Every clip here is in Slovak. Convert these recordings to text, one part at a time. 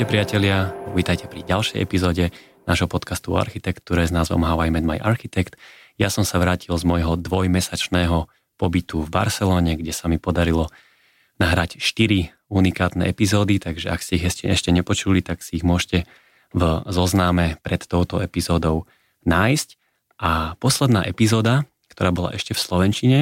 Čaute priatelia, vítajte pri ďalšej epizóde nášho podcastu o architektúre s názvom How I Met My Architect. Ja som sa vrátil z môjho dvojmesačného pobytu v Barcelone, kde sa mi podarilo nahrať 4 unikátne epizódy, takže ak ste ich ešte, ešte nepočuli, tak si ich môžete v zoznáme pred touto epizódou nájsť. A posledná epizóda, ktorá bola ešte v Slovenčine,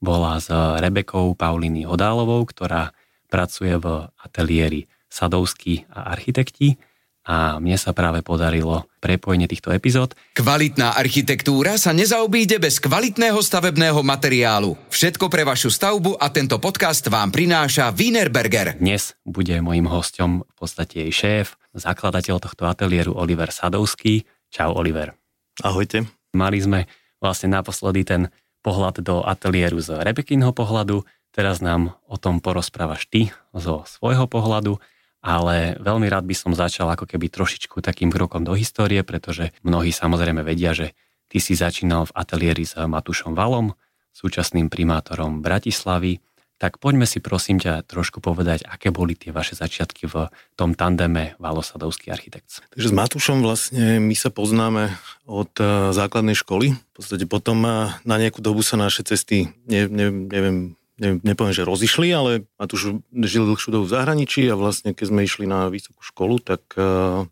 bola s Rebekou Pauliny Hodálovou, ktorá pracuje v ateliéri Sadovský a architekti a mne sa práve podarilo prepojenie týchto epizód. Kvalitná architektúra sa nezaobíde bez kvalitného stavebného materiálu. Všetko pre vašu stavbu a tento podcast vám prináša Wienerberger. Dnes bude mojim hostom v podstate jej šéf, zakladateľ tohto ateliéru Oliver Sadovský. Čau Oliver. Ahojte. Mali sme vlastne naposledy ten pohľad do ateliéru z Rebekinho pohľadu, teraz nám o tom porozprávaš ty zo svojho pohľadu ale veľmi rád by som začal ako keby trošičku takým krokom do histórie, pretože mnohí samozrejme vedia, že ty si začínal v ateliéri s Matušom Valom, súčasným primátorom Bratislavy, tak poďme si prosím ťa trošku povedať, aké boli tie vaše začiatky v tom tandeme Valosadovský architekt. Takže s Matúšom vlastne my sa poznáme od eh, základnej školy. V podstate potom eh, na nejakú dobu sa naše cesty, ne, ne, neviem, ne, nepoviem, že rozišli, ale už žil dlhšiu dobu v zahraničí a vlastne keď sme išli na vysokú školu, tak uh,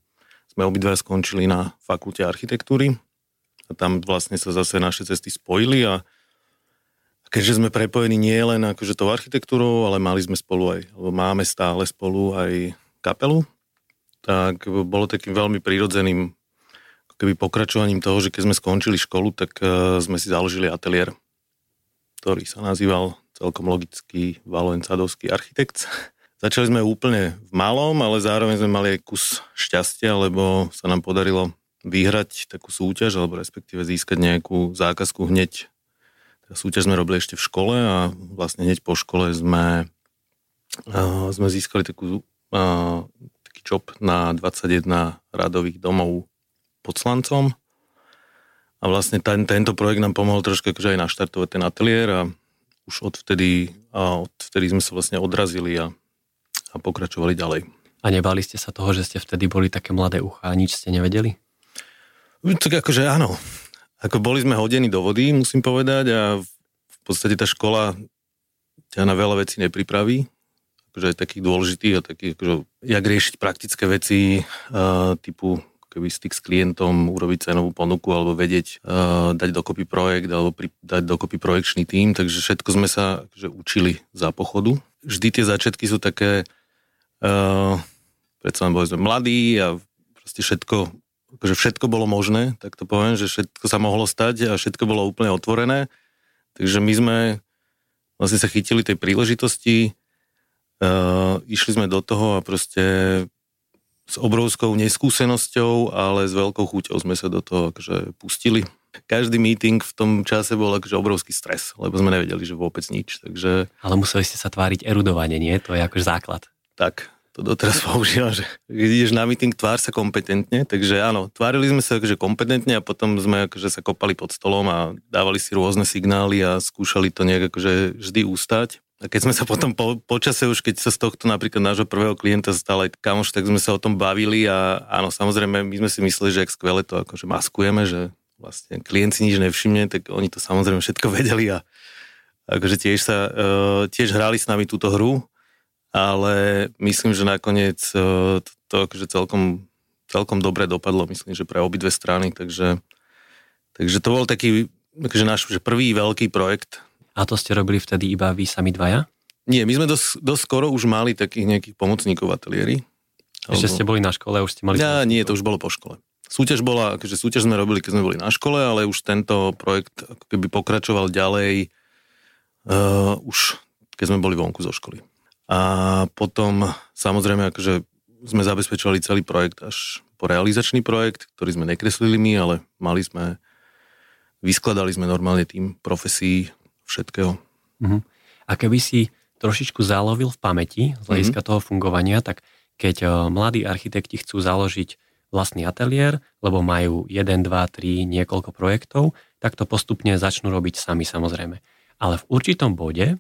sme obidva skončili na fakulte architektúry a tam vlastne sa zase naše cesty spojili a keďže sme prepojení nie len akože tou architektúrou, ale mali sme spolu aj, alebo máme stále spolu aj kapelu, tak bolo takým veľmi prírodzeným keby pokračovaním toho, že keď sme skončili školu, tak uh, sme si založili ateliér, ktorý sa nazýval celkom logický Valoen Sadovský architekt. Začali sme úplne v malom, ale zároveň sme mali aj kus šťastia, lebo sa nám podarilo vyhrať takú súťaž, alebo respektíve získať nejakú zákazku hneď. Tá súťaž sme robili ešte v škole a vlastne hneď po škole sme, uh, sme získali takú, uh, taký job na 21 radových domov pod Slancom. A vlastne ten, tento projekt nám pomohol trošku akože aj naštartovať ten ateliér a už odvtedy, a odvtedy sme sa vlastne odrazili a, a pokračovali ďalej. A nebali ste sa toho, že ste vtedy boli také mladé ucha a nič ste nevedeli? No, tak akože áno. Ako boli sme hodení do vody, musím povedať, a v podstate tá škola ťa na veľa vecí nepripraví, akože aj takých dôležitých a takých, akože, jak riešiť praktické veci uh, typu keby styk s klientom, urobiť cenovú ponuku alebo vedieť uh, dať dokopy projekt alebo pri, dať dokopy projekčný tím, takže všetko sme sa akože, učili za pochodu. Vždy tie začiatky sú také, uh, predsa len boli sme mladí a proste všetko, akože všetko bolo možné, tak to poviem, že všetko sa mohlo stať a všetko bolo úplne otvorené. Takže my sme vlastne sa chytili tej príležitosti, uh, išli sme do toho a proste s obrovskou neskúsenosťou, ale s veľkou chuťou sme sa do toho akože pustili. Každý meeting v tom čase bol akože obrovský stres, lebo sme nevedeli, že vôbec nič. Takže... Ale museli ste sa tváriť erudovanie, nie? To je akože základ. Tak, to doteraz používam, že keď ideš na meeting, tvár sa kompetentne, takže áno, tvárili sme sa akože kompetentne a potom sme akože sa kopali pod stolom a dávali si rôzne signály a skúšali to nejak akože vždy ústať. A keď sme sa potom po, počase už, keď sa z tohto napríklad nášho prvého klienta stal aj kamoš, tak sme sa o tom bavili a áno, samozrejme, my sme si mysleli, že ak skvele to akože maskujeme, že vlastne klient si nič nevšimne, tak oni to samozrejme všetko vedeli a akože tiež sa, uh, tiež hrali s nami túto hru, ale myslím, že nakoniec uh, to, to akože celkom, celkom dobre dopadlo, myslím, že pre obidve strany, takže, takže to bol taký akože náš že prvý veľký projekt, a to ste robili vtedy iba vy sami dvaja? Nie, my sme dosť, dosť skoro už mali takých nejakých pomocníkov ateliéri. Ešte alebo... ste boli na škole a už ste mali... Ja, nie, to už bolo po škole. Súťaž bola, akože súťaž sme robili, keď sme boli na škole, ale už tento projekt ako keby pokračoval ďalej uh, už keď sme boli vonku zo školy. A potom samozrejme akože sme zabezpečovali celý projekt až po realizačný projekt, ktorý sme nekreslili my, ale mali sme, vyskladali sme normálne tým profesí všetkého. Uh-huh. A keby si trošičku zalovil v pamäti z hľadiska uh-huh. toho fungovania, tak keď uh, mladí architekti chcú založiť vlastný ateliér, lebo majú 1, 2, 3, niekoľko projektov, tak to postupne začnú robiť sami samozrejme. Ale v určitom bode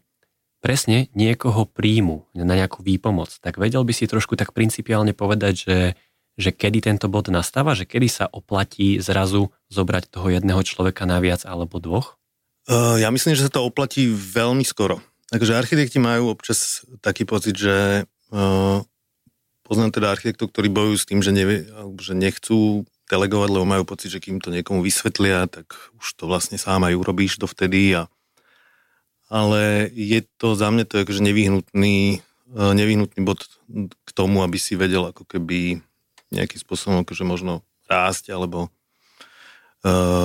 presne niekoho príjmu na nejakú výpomoc, tak vedel by si trošku tak principiálne povedať, že, že kedy tento bod nastáva, že kedy sa oplatí zrazu zobrať toho jedného človeka naviac alebo dvoch? Uh, ja myslím, že sa to oplatí veľmi skoro. Takže architekti majú občas taký pocit, že uh, poznám teda architektov, ktorí bojujú s tým, že, nevie, že nechcú delegovať, lebo majú pocit, že kým to niekomu vysvetlia, tak už to vlastne sám aj urobíš dovtedy a ale je to za mňa to akože nevyhnutný, e, nevyhnutný bod k tomu, aby si vedel ako keby nejakým spôsobom akože možno rásť alebo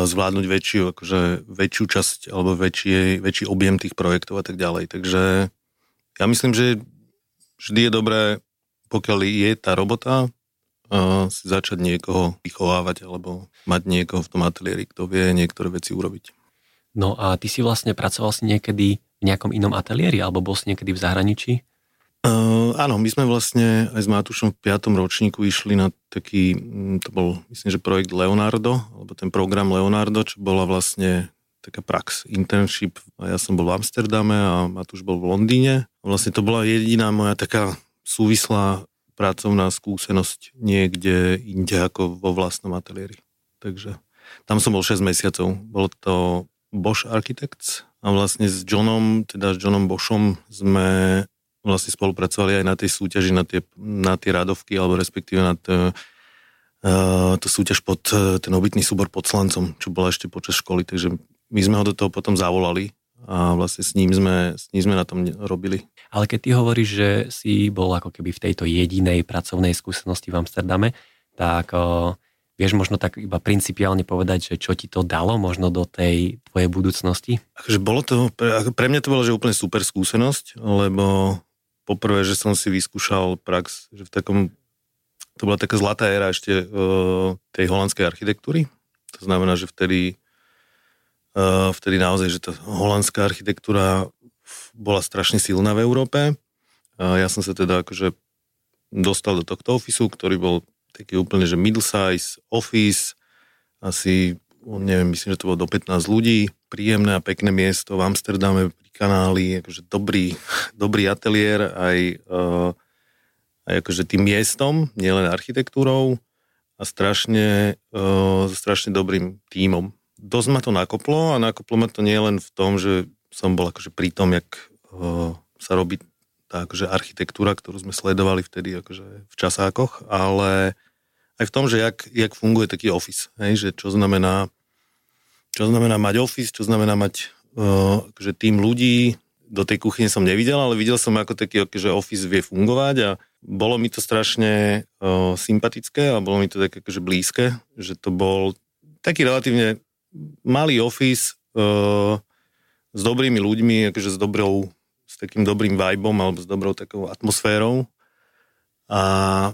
zvládnuť väčšiu, akože väčšiu časť alebo väčší, väčší objem tých projektov a tak ďalej. Takže ja myslím, že vždy je dobré, pokiaľ je tá robota, uh, si začať niekoho vychovávať alebo mať niekoho v tom ateliéri, kto vie niektoré veci urobiť. No a ty si vlastne pracoval si niekedy v nejakom inom ateliéri, alebo bol si niekedy v zahraničí? Uh, áno, my sme vlastne aj s Matúšom v 5. ročníku išli na taký, mm, to bol myslím, že projekt Leonardo, alebo ten program Leonardo, čo bola vlastne taká prax, internship. A ja som bol v Amsterdame a Matúš bol v Londýne. Vlastne to bola jediná moja taká súvislá pracovná skúsenosť niekde inde ako vo vlastnom ateliéri. Takže tam som bol 6 mesiacov. Bolo to Bosch Architects a vlastne s Johnom, teda s Johnom Boschom sme vlastne spolupracovali aj na tej súťaži, na tie, na tie radovky, alebo respektíve na to, uh, súťaž pod uh, ten obytný súbor pod Slancom, čo bola ešte počas školy, takže my sme ho do toho potom zavolali a vlastne s ním sme, s ním sme na tom robili. Ale keď ty hovoríš, že si bol ako keby v tejto jedinej pracovnej skúsenosti v Amsterdame, tak uh, Vieš možno tak iba principiálne povedať, že čo ti to dalo možno do tej tvojej budúcnosti? Akože bolo to, pre, pre mňa to bolo že úplne super skúsenosť, lebo poprvé, že som si vyskúšal prax, že v takom, to bola taká zlatá éra ešte uh, tej holandskej architektúry. To znamená, že vtedy, uh, vtedy naozaj, že tá holandská architektúra bola strašne silná v Európe. Uh, ja som sa teda akože dostal do tohto ofisu, ktorý bol taký úplne, že middle size office, asi, neviem, myslím, že to bolo do 15 ľudí, príjemné a pekné miesto v Amsterdame pri kanáli, akože dobrý, dobrý ateliér aj, uh, aj akože tým miestom, nielen architektúrou a strašne, uh, strašne dobrým tímom. Dosť ma to nakoplo a nakoplo ma to nielen v tom, že som bol akože pri tom, jak uh, sa robí tá akože architektúra, ktorú sme sledovali vtedy akože v časákoch, ale aj v tom, že jak, jak funguje taký office, hej, že čo znamená, čo znamená mať office, čo znamená mať uh, že tým ľudí, do tej kuchyne som nevidel, ale videl som, ako taký že office vie fungovať a bolo mi to strašne uh, sympatické a bolo mi to také akože blízke, že to bol taký relatívne malý office uh, s dobrými ľuďmi, akože s dobrou, s takým dobrým vibom alebo s dobrou takou atmosférou. A,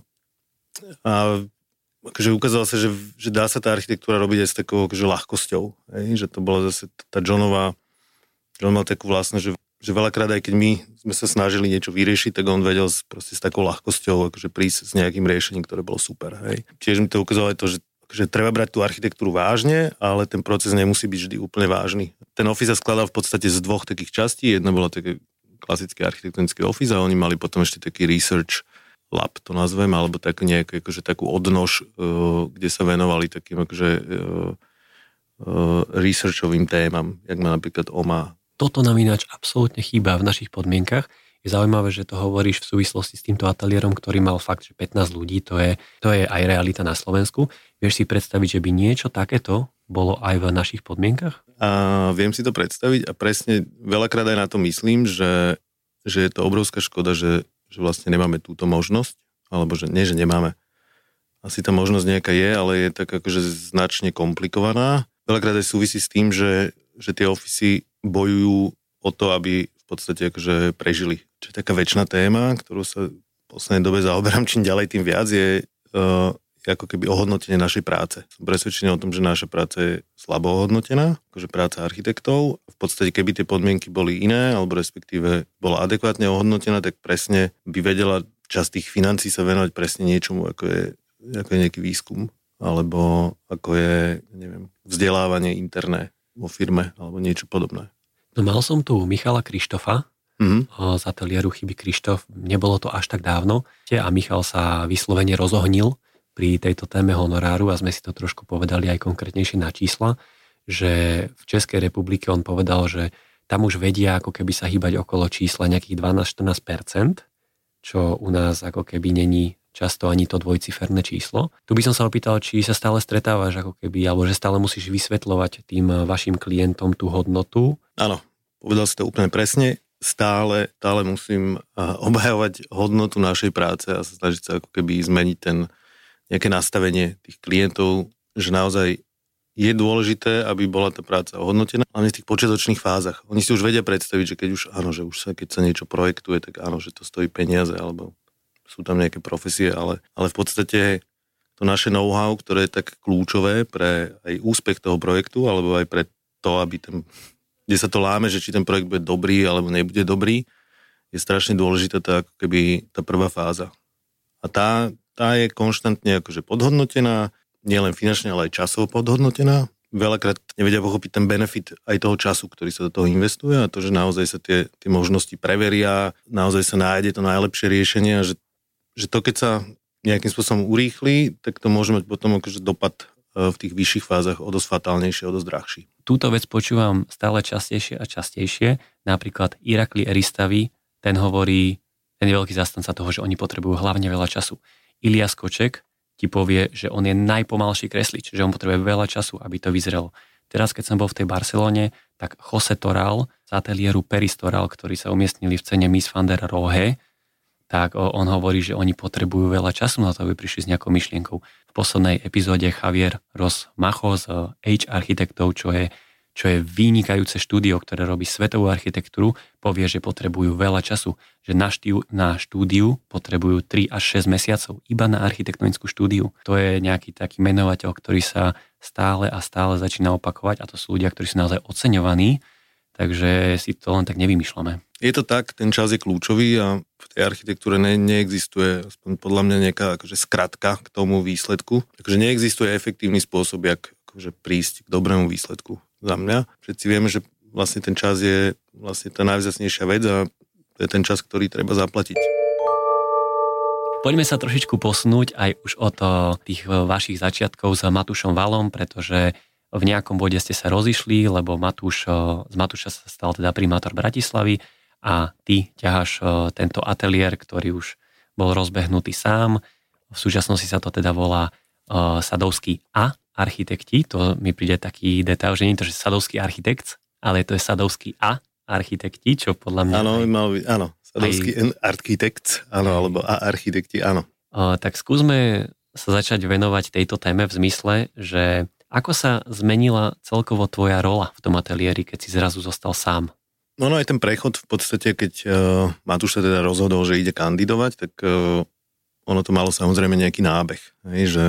a akože ukázalo sa, že, že dá sa tá architektúra robiť aj s takou akože ľahkosťou. Hej? Že to bola zase tá Johnová, John mal takú vlastnosť, že, že veľakrát aj keď my sme sa snažili niečo vyriešiť, tak on vedel proste s takou ľahkosťou akože prísť s nejakým riešením, ktoré bolo super. Hej? Tiež mi to ukázalo aj to, že že treba brať tú architektúru vážne, ale ten proces nemusí byť vždy úplne vážny. Ten office sa skladal v podstate z dvoch takých častí. Jedna bola také klasické architektonické office a oni mali potom ešte taký research lab to nazvem, alebo tak nejak, akože takú odnož, uh, kde sa venovali takým akože uh, uh, researchovým témam, jak má napríklad OMA. Toto nám ináč absolútne chýba v našich podmienkach. Je zaujímavé, že to hovoríš v súvislosti s týmto ateliérom, ktorý mal fakt, že 15 ľudí, to je, to je aj realita na Slovensku. Vieš si predstaviť, že by niečo takéto bolo aj v našich podmienkach? A viem si to predstaviť a presne veľakrát aj na to myslím, že, že je to obrovská škoda, že že vlastne nemáme túto možnosť, alebo že nie, že nemáme. Asi tá možnosť nejaká je, ale je tak akože značne komplikovaná. Veľakrát aj súvisí s tým, že, že tie ofisy bojujú o to, aby v podstate akože prežili. Čo je taká väčšiná téma, ktorú sa v poslednej dobe zaoberám čím ďalej, tým viac, je uh, ako keby ohodnotenie našej práce. Som presvedčený o tom, že naša práca je slabo ohodnotená, akože práca architektov. V podstate, keby tie podmienky boli iné, alebo respektíve bola adekvátne ohodnotená, tak presne by vedela časť tých financí sa venovať presne niečomu, ako je, ako je nejaký výskum, alebo ako je, neviem, vzdelávanie interné vo firme, alebo niečo podobné. No mal som tu Michala Krištofa, mm-hmm. z ateliéru Chyby Krištof. Nebolo to až tak dávno a Michal sa vyslovene rozohnil pri tejto téme honoráru a sme si to trošku povedali aj konkrétnejšie na čísla, že v Českej republike on povedal, že tam už vedia ako keby sa hýbať okolo čísla nejakých 12-14%, čo u nás ako keby není často ani to dvojciferné číslo. Tu by som sa opýtal, či sa stále stretávaš ako keby, alebo že stále musíš vysvetľovať tým vašim klientom tú hodnotu. Áno, povedal si to úplne presne stále, stále musím obhajovať hodnotu našej práce a snažiť sa ako keby zmeniť ten nejaké nastavenie tých klientov, že naozaj je dôležité, aby bola tá práca ohodnotená, hlavne v tých počiatočných fázach. Oni si už vedia predstaviť, že keď už, áno, že už sa, keď sa niečo projektuje, tak áno, že to stojí peniaze, alebo sú tam nejaké profesie, ale, ale v podstate to naše know-how, ktoré je tak kľúčové pre aj úspech toho projektu, alebo aj pre to, aby ten kde sa to láme, že či ten projekt bude dobrý alebo nebude dobrý, je strašne dôležité tá, ako keby tá prvá fáza. A tá, tá je konštantne akože podhodnotená, nielen finančne, ale aj časovo podhodnotená. Veľakrát nevedia pochopiť ten benefit aj toho času, ktorý sa do toho investuje a to, že naozaj sa tie, tie možnosti preveria, naozaj sa nájde to najlepšie riešenie a že, že to, keď sa nejakým spôsobom urýchli, tak to môže mať potom akože dopad E, v tých vyšších fázach o dosť fatálnejšie, o dosť drahší. Túto vec počúvam stále častejšie a častejšie. Napríklad Irakli Eristavi, ten hovorí, ten je veľký zastanca toho, že oni potrebujú hlavne veľa času. Ilias Koček ti povie, že on je najpomalší kreslič, že on potrebuje veľa času, aby to vyzrelo. Teraz, keď som bol v tej Barcelone, tak Jose Toral z ateliéru Peristoral, ktorí sa umiestnili v cene Miss van der Rohe, tak on hovorí, že oni potrebujú veľa času na to, aby prišli s nejakou myšlienkou. V poslednej epizóde Javier Ros Macho z H architektov, čo je, čo je vynikajúce štúdio, ktoré robí svetovú architektúru, povie, že potrebujú veľa času. Že na, štú, na štúdiu potrebujú 3 až 6 mesiacov iba na architektonickú štúdiu. To je nejaký taký menovateľ, ktorý sa stále a stále začína opakovať a to sú ľudia, ktorí sú naozaj oceňovaní, takže si to len tak nevymýšľame. Je to tak, ten čas je kľúčový a v tej architektúre ne, neexistuje, aspoň podľa mňa nejaká akože skratka k tomu výsledku. Takže neexistuje efektívny spôsob, jak akože prísť k dobrému výsledku za mňa. Všetci vieme, že vlastne ten čas je vlastne tá najvzácnejšia vec a to je ten čas, ktorý treba zaplatiť. Poďme sa trošičku posunúť aj už od tých vašich začiatkov s Matúšom Valom, pretože v nejakom bode ste sa rozišli, lebo Matúš, z Matúša sa stal teda primátor Bratislavy a ty ťaháš tento ateliér, ktorý už bol rozbehnutý sám. V súčasnosti sa to teda volá Sadovský a architekti. To mi príde taký detail, že nie je to, že Sadovský architekt, ale to je Sadovský a architekti, čo podľa mňa... Áno, aj, mal by, áno, Sadovský aj, architekt, áno, alebo a architekti, áno. Tak skúsme sa začať venovať tejto téme v zmysle, že ako sa zmenila celkovo tvoja rola v tom ateliéri, keď si zrazu zostal sám? No, no aj ten prechod v podstate, keď uh, Matúš sa teda rozhodol, že ide kandidovať, tak uh, ono to malo samozrejme nejaký nábeh, hej, že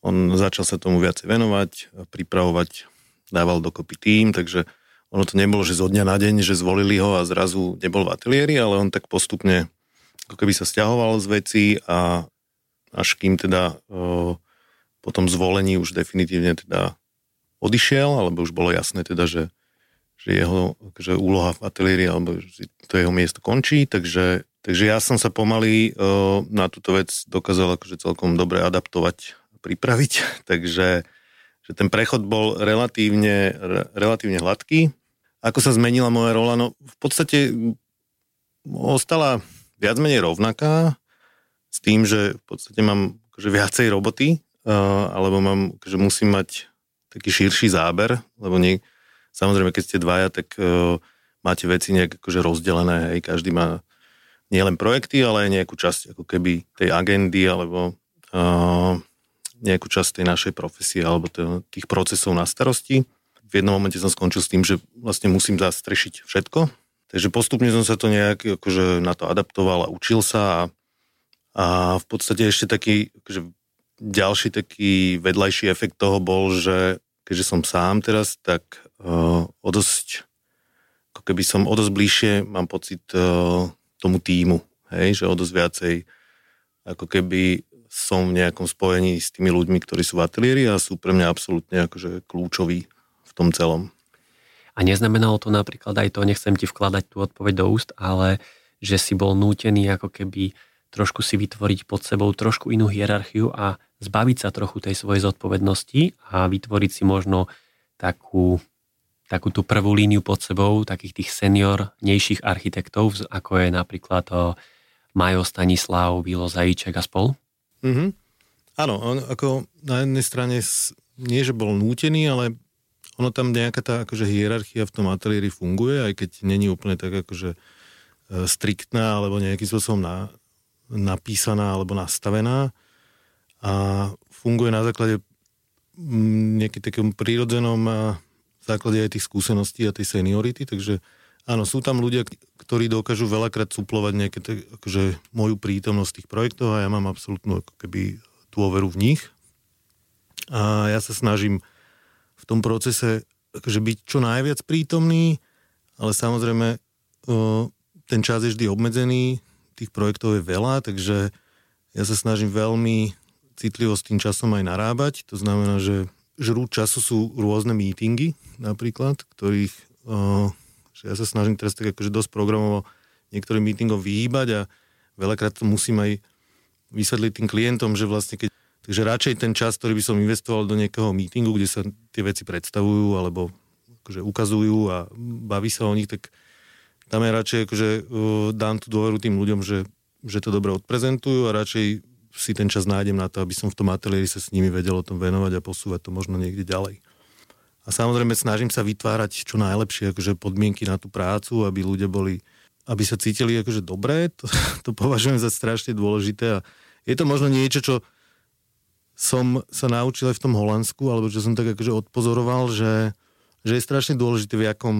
on začal sa tomu viacej venovať, pripravovať, dával dokopy tým, takže ono to nebolo, že zo dňa na deň, že zvolili ho a zrazu nebol v ateliéri, ale on tak postupne ako keby sa stiahoval z veci a až kým teda uh, po tom zvolení už definitívne teda odišiel, alebo už bolo jasné teda, že že jeho že úloha v ateliéri alebo že to jeho miesto končí, takže, takže ja som sa pomaly uh, na túto vec dokázal akože celkom dobre adaptovať, pripraviť, takže že ten prechod bol relatívne, re, relatívne hladký. Ako sa zmenila moja rola? No v podstate ostala viac menej rovnaká s tým, že v podstate mám akože viacej roboty, alebo mám, že musím mať taký širší záber, lebo nie, Samozrejme, keď ste dvaja, tak uh, máte veci nejak akože rozdelené, hej, každý má nielen projekty, ale aj nejakú časť ako keby tej agendy, alebo uh, nejakú časť tej našej profesie, alebo tých procesov na starosti. V jednom momente som skončil s tým, že vlastne musím zastrešiť všetko, takže postupne som sa to nejak akože na to adaptoval a učil sa a, a v podstate ešte taký akože ďalší taký vedľajší efekt toho bol, že keďže som sám teraz, tak uh, o dosť, ako keby som o dosť bližšie, mám pocit uh, tomu týmu, hej, že o dosť viacej ako keby som v nejakom spojení s tými ľuďmi, ktorí sú v ateliéri a sú pre mňa absolútne akože kľúčoví v tom celom. A neznamenalo to napríklad aj to, nechcem ti vkladať tú odpoveď do úst, ale že si bol nútený ako keby trošku si vytvoriť pod sebou trošku inú hierarchiu a zbaviť sa trochu tej svojej zodpovednosti a vytvoriť si možno takú, takú tú prvú líniu pod sebou takých tých seniornejších architektov, ako je napríklad Majo Stanislav, Vilo Zajíček a spol? Mm-hmm. Áno, on ako na jednej strane nie, že bol nútený, ale ono tam nejaká tá akože hierarchia v tom ateliéri funguje, aj keď není úplne tak akože e, striktná alebo nejakým spôsobom na, napísaná alebo nastavená a funguje na základe nejakým takým prírodzenom základe aj tých skúseností a tej seniority, takže áno, sú tam ľudia, ktorí dokážu veľakrát suplovať tak, akože moju prítomnosť tých projektoch a ja mám absolútnu ako keby dôveru v nich. A ja sa snažím v tom procese akože byť čo najviac prítomný, ale samozrejme ten čas je vždy obmedzený, tých projektov je veľa, takže ja sa snažím veľmi citlivo s tým časom aj narábať. To znamená, že žrú času sú rôzne meetingy napríklad, ktorých ja sa snažím teraz tak akože dosť programovo niektorým meetingom vyhýbať a veľakrát to musím aj vysvetliť tým klientom, že vlastne keď Takže radšej ten čas, ktorý by som investoval do nejakého meetingu, kde sa tie veci predstavujú alebo akože ukazujú a baví sa o nich, tak tam je radšej akože uh, dám tú dôveru tým ľuďom, že, že to dobre odprezentujú a radšej si ten čas nájdem na to, aby som v tom ateliéri sa s nimi vedel o tom venovať a posúvať to možno niekde ďalej. A samozrejme snažím sa vytvárať čo najlepšie akože podmienky na tú prácu, aby ľudia boli, aby sa cítili akože dobré, to, to považujem za strašne dôležité a je to možno niečo, čo som sa naučil aj v tom Holandsku, alebo čo som tak akože odpozoroval, že, že je strašne dôležité v jakom,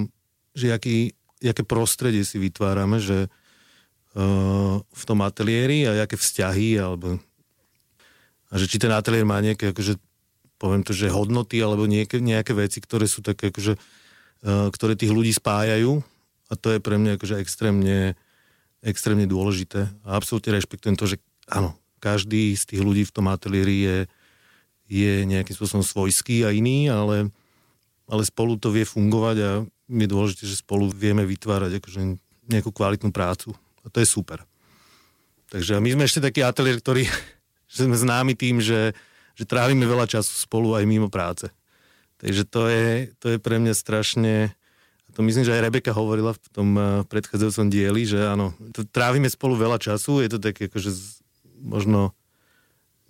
že jaký, jaké prostredie si vytvárame, že uh, v tom ateliéri a jaké vzťahy, alebo a že či ten ateliér má nejaké, akože, poviem to, že hodnoty, alebo nejaké, nejaké veci, ktoré sú také, akože, uh, ktoré tých ľudí spájajú a to je pre mňa akože extrémne, extrémne dôležité a absolútne rešpektujem to, že áno, každý z tých ľudí v tom ateliéri je, je nejakým spôsobom svojský a iný, ale, ale spolu to vie fungovať a je dôležité, že spolu vieme vytvárať akože nejakú kvalitnú prácu. A to je super. Takže my sme ešte taký ateliér, ktorý že sme známi tým, že, že trávime veľa času spolu aj mimo práce. Takže to je, to je pre mňa strašne, to myslím, že aj Rebeka hovorila v tom eh, predchádzajúcom dieli, že áno, to trávime spolu veľa času, je to také akože možno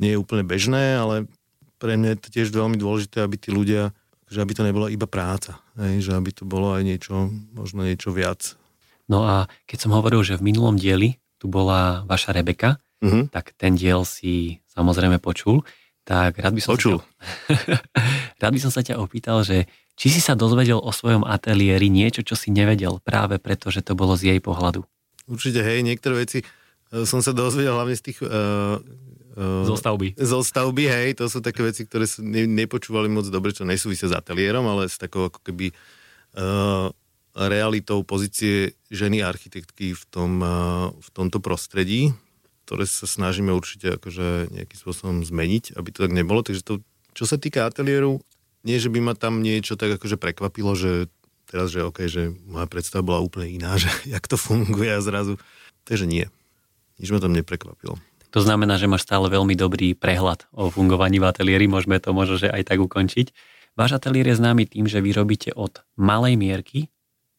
nie je úplne bežné, ale pre mňa je to tiež veľmi dôležité, aby tí ľudia, že aby to nebola iba práca, hej, že aby to bolo aj niečo, možno niečo viac. No a keď som hovoril, že v minulom dieli tu bola vaša Rebeka, uh-huh. tak ten diel si samozrejme počul, tak rád by som počul. Sa ťa, rád by som sa ťa opýtal, že či si sa dozvedel o svojom ateliéri niečo, čo si nevedel práve preto, že to bolo z jej pohľadu. Určite, hej, niektoré veci Eh, som sa dozvedel hlavne z tých... Uh, uh, zo stavby. Zo stavby, hej, to sú také veci, ktoré sa ne, nepočúvali moc dobre, čo nesúvisia s ateliérom, ale s takou ako keby uh, realitou pozície ženy architektky v, tom, uh, v tomto prostredí, ktoré sa snažíme určite akože nejakým spôsobom zmeniť, aby to tak nebolo. Takže to, čo sa týka ateliéru, nie, že by ma tam niečo tak akože prekvapilo, že teraz, že OK, že moja predstava bola úplne iná, že jak to funguje a zrazu, takže nie nič ma tam neprekvapilo. To znamená, že máš stále veľmi dobrý prehľad o fungovaní v ateliéri, môžeme to možno že aj tak ukončiť. Váš ateliér je známy tým, že vy robíte od malej mierky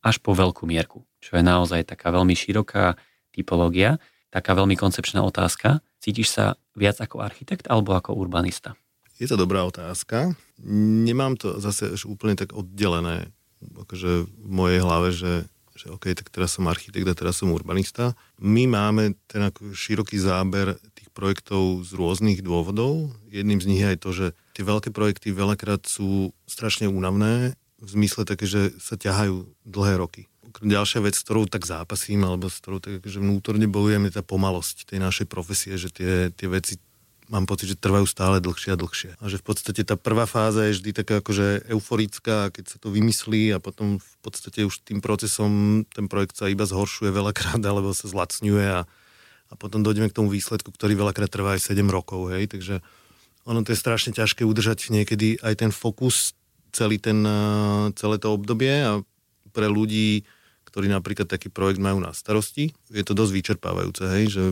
až po veľkú mierku, čo je naozaj taká veľmi široká typológia, taká veľmi koncepčná otázka. Cítiš sa viac ako architekt alebo ako urbanista? Je to dobrá otázka. Nemám to zase až úplne tak oddelené akože v mojej hlave, že že OK, tak teraz som architekt a teraz som urbanista. My máme ten ako široký záber tých projektov z rôznych dôvodov. Jedným z nich je aj to, že tie veľké projekty veľakrát sú strašne únavné, v zmysle také, že sa ťahajú dlhé roky. Ďalšia vec, s ktorou tak zápasím, alebo s ktorou tak akože vnútorne bojujem, je tá pomalosť tej našej profesie, že tie, tie veci mám pocit, že trvajú stále dlhšie a dlhšie. A že v podstate tá prvá fáza je vždy taká akože euforická, keď sa to vymyslí a potom v podstate už tým procesom ten projekt sa iba zhoršuje veľakrát alebo sa zlacňuje a, a potom dojdeme k tomu výsledku, ktorý veľakrát trvá aj 7 rokov, hej, takže ono to je strašne ťažké udržať niekedy aj ten fokus celý ten, celé to obdobie a pre ľudí, ktorí napríklad taký projekt majú na starosti, je to dosť vyčerpávajúce, hej, že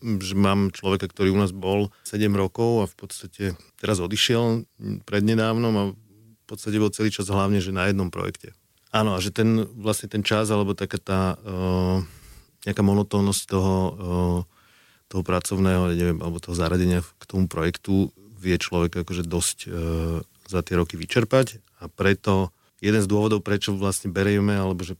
že mám človeka, ktorý u nás bol 7 rokov a v podstate teraz odišiel prednedávnom a v podstate bol celý čas hlavne, že na jednom projekte. Áno, a že ten vlastne ten čas alebo taká tá uh, nejaká monotónnosť toho, uh, toho pracovného, neviem, alebo toho zaradenia k tomu projektu vie človek akože dosť uh, za tie roky vyčerpať a preto jeden z dôvodov, prečo vlastne berieme, alebo že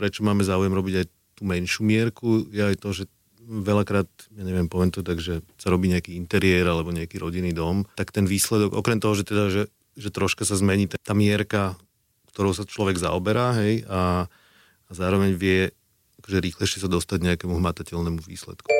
prečo máme záujem robiť aj tú menšiu mierku, je aj to, že veľakrát, ja neviem, poviem to tak, že sa robí nejaký interiér alebo nejaký rodinný dom, tak ten výsledok, okrem toho, že teda, že, že troška sa zmení tá mierka, ktorou sa človek zaoberá, hej, a, a zároveň vie akože rýchlejšie sa dostať nejakému hmatateľnému výsledku.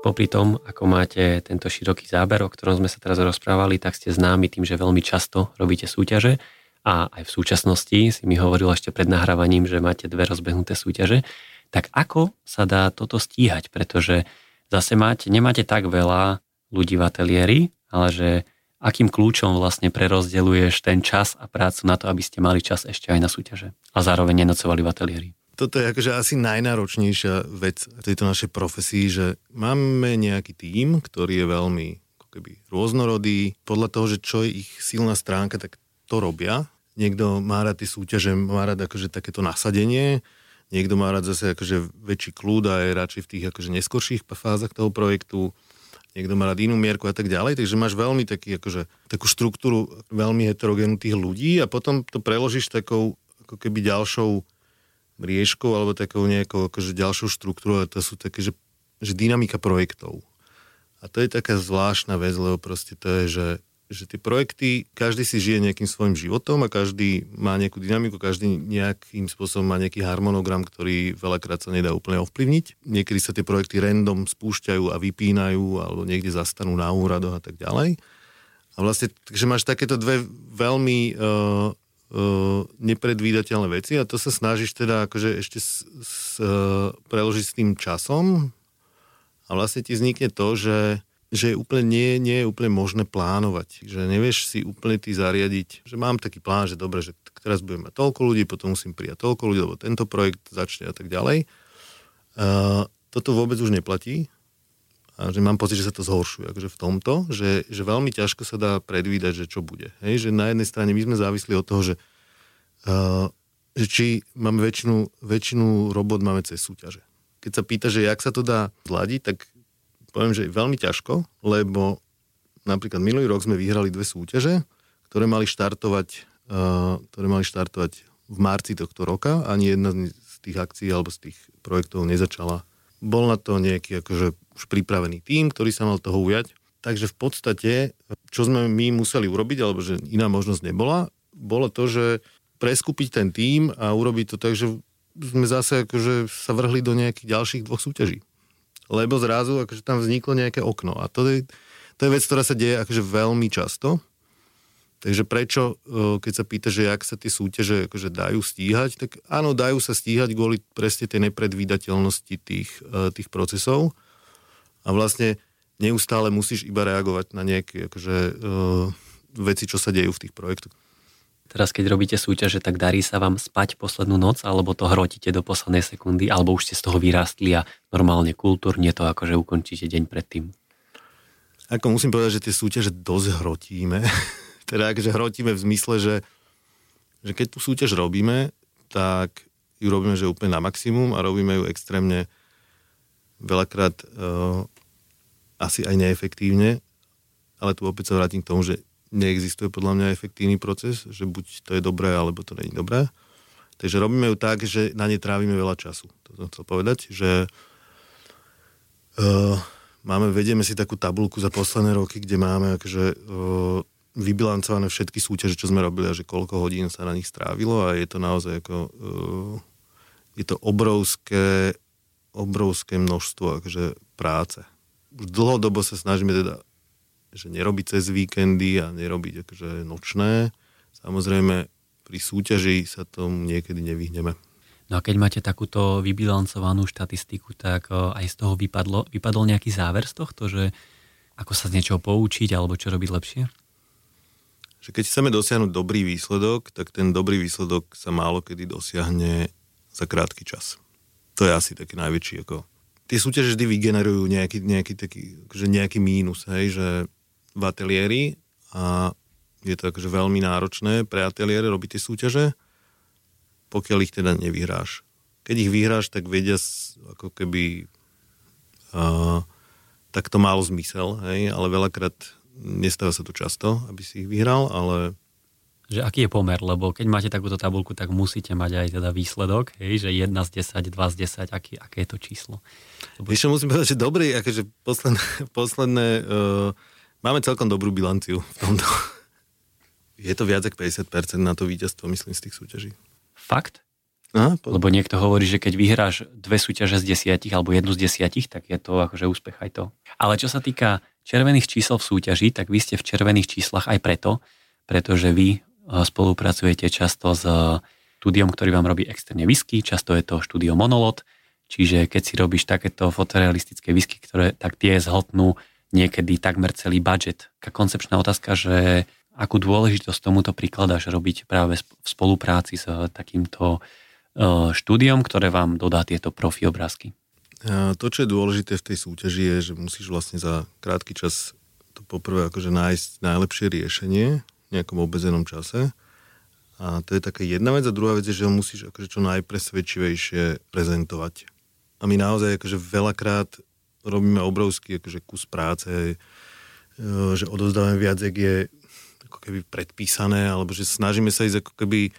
Popri tom, ako máte tento široký záber, o ktorom sme sa teraz rozprávali, tak ste známi tým, že veľmi často robíte súťaže a aj v súčasnosti si mi hovoril ešte pred nahrávaním, že máte dve rozbehnuté súťaže tak ako sa dá toto stíhať? Pretože zase máte, nemáte tak veľa ľudí v ateliéri, ale že akým kľúčom vlastne prerozdeľuješ ten čas a prácu na to, aby ste mali čas ešte aj na súťaže a zároveň nenocovali v ateliéri? Toto je akože asi najnáročnejšia vec tejto našej profesii, že máme nejaký tím, ktorý je veľmi keby rôznorodý. Podľa toho, že čo je ich silná stránka, tak to robia. Niekto má rád tie súťaže, má rád akože takéto nasadenie, Niekto má rád zase akože väčší kľúd a je radšej v tých akože neskorších fázach toho projektu. Niekto má rád inú mierku a tak ďalej. Takže máš veľmi taký, akože, takú štruktúru veľmi heterogénu tých ľudí a potom to preložíš takou ako keby ďalšou riežkou alebo takou nejakou akože ďalšou štruktúrou a to sú také, že, že dynamika projektov. A to je taká zvláštna vec, lebo proste to je, že že tie projekty, každý si žije nejakým svojim životom a každý má nejakú dynamiku, každý nejakým spôsobom má nejaký harmonogram, ktorý veľakrát sa nedá úplne ovplyvniť. Niekedy sa tie projekty random spúšťajú a vypínajú alebo niekde zastanú na úradoch a tak ďalej. A vlastne, takže máš takéto dve veľmi uh, uh, nepredvídateľné veci a to sa snažíš teda akože ešte s, s, uh, preložiť s tým časom a vlastne ti vznikne to, že že úplne nie, nie je úplne možné plánovať. Že nevieš si úplne ty zariadiť, že mám taký plán, že dobre, že teraz budem mať toľko ľudí, potom musím prijať toľko ľudí, lebo tento projekt začne a tak ďalej. Uh, toto vôbec už neplatí. A že mám pocit, že sa to zhoršuje akože v tomto, že, že veľmi ťažko sa dá predvídať, že čo bude. Hej, že na jednej strane my sme závisli od toho, že, uh, že či máme väčšinu, väčšinu robot máme cez súťaže. Keď sa pýta, že jak sa to dá zladiť, tak poviem, že veľmi ťažko, lebo napríklad minulý rok sme vyhrali dve súťaže, ktoré mali štartovať, uh, ktoré mali štartovať v marci tohto roka. Ani jedna z tých akcií alebo z tých projektov nezačala. Bol na to nejaký akože už pripravený tým, ktorý sa mal toho ujať. Takže v podstate, čo sme my museli urobiť, alebo že iná možnosť nebola, bolo to, že preskúpiť ten tým a urobiť to tak, že sme zase akože sa vrhli do nejakých ďalších dvoch súťaží lebo zrazu akože tam vzniklo nejaké okno. A to je, to je vec, ktorá sa deje akože veľmi často. Takže prečo, e, keď sa pýta, že jak sa tie súťaže akože dajú stíhať, tak áno, dajú sa stíhať kvôli presne tej nepredvídateľnosti tých, e, tých procesov. A vlastne neustále musíš iba reagovať na nejaké akože, uh, veci, čo sa dejú v tých projektoch. Teraz, keď robíte súťaže, tak darí sa vám spať poslednú noc, alebo to hrotíte do poslednej sekundy, alebo už ste z toho vyrástli a normálne kultúrne to akože ukončíte deň predtým? Ako musím povedať, že tie súťaže dosť hrotíme. teda akože hrotíme v zmysle, že, že keď tú súťaž robíme, tak ju robíme že úplne na maximum a robíme ju extrémne veľakrát uh, asi aj neefektívne, ale tu opäť sa vrátim k tomu, že neexistuje podľa mňa efektívny proces, že buď to je dobré, alebo to je dobré. Takže robíme ju tak, že na ne trávime veľa času. To som chcel povedať, že uh, máme, vedieme si takú tabulku za posledné roky, kde máme akože, uh, vybilancované všetky súťaže, čo sme robili a že koľko hodín sa na nich strávilo a je to naozaj ako, uh, je to obrovské, obrovské množstvo akože práce. Už dlhodobo sa snažíme teda že nerobiť cez víkendy a nerobiť akože nočné. Samozrejme, pri súťaži sa tomu niekedy nevyhneme. No a keď máte takúto vybilancovanú štatistiku, tak e, aj z toho vypadlo, vypadol nejaký záver z tohto, že ako sa z niečoho poučiť alebo čo robiť lepšie? že keď chceme dosiahnuť dobrý výsledok, tak ten dobrý výsledok sa málo kedy dosiahne za krátky čas. To je asi taký najväčší ako... Tie súťaže vždy vygenerujú nejaký, nejaký, taký, akože nejaký mínus, hej, že v ateliéri a je to akože veľmi náročné pre ateliéry robiť tie súťaže, pokiaľ ich teda nevyhráš. Keď ich vyhráš, tak vedia ako keby uh, tak to malo zmysel, hej, ale veľakrát nestáva sa to často, aby si ich vyhral, ale... Že aký je pomer, lebo keď máte takúto tabulku, tak musíte mať aj teda výsledok, hej, že 1 z 10, 2 z 10, aký, aké je to číslo? Lebo... Ešte musím povedať, že dobrý, akože posledné, posledné uh, máme celkom dobrú bilanciu v tomto. je to viac ako 50% na to víťazstvo, myslím, z tých súťaží. Fakt? Aha, Lebo niekto hovorí, že keď vyhráš dve súťaže z desiatich alebo jednu z desiatich, tak je to akože úspech aj to. Ale čo sa týka červených čísel v súťaži, tak vy ste v červených číslach aj preto, pretože vy e, spolupracujete často s štúdiom, ktorý vám robí externe whisky, často je to štúdio Monolot, čiže keď si robíš takéto fotorealistické whisky, ktoré tak tie zhltnú niekedy takmer celý budget. Taká koncepčná otázka, že akú dôležitosť tomuto prikladáš robiť práve v spolupráci s takýmto E, štúdiom, ktoré vám dodá tieto profi obrázky. To, čo je dôležité v tej súťaži, je, že musíš vlastne za krátky čas to poprvé akože nájsť najlepšie riešenie v nejakom obmedzenom čase. A to je taká jedna vec. A druhá vec je, že ho musíš akože čo najpresvedčivejšie prezentovať. A my naozaj akože veľakrát robíme obrovský akože kus práce, e, že odovzdávame viac, jak je ako keby predpísané, alebo že snažíme sa ísť ako keby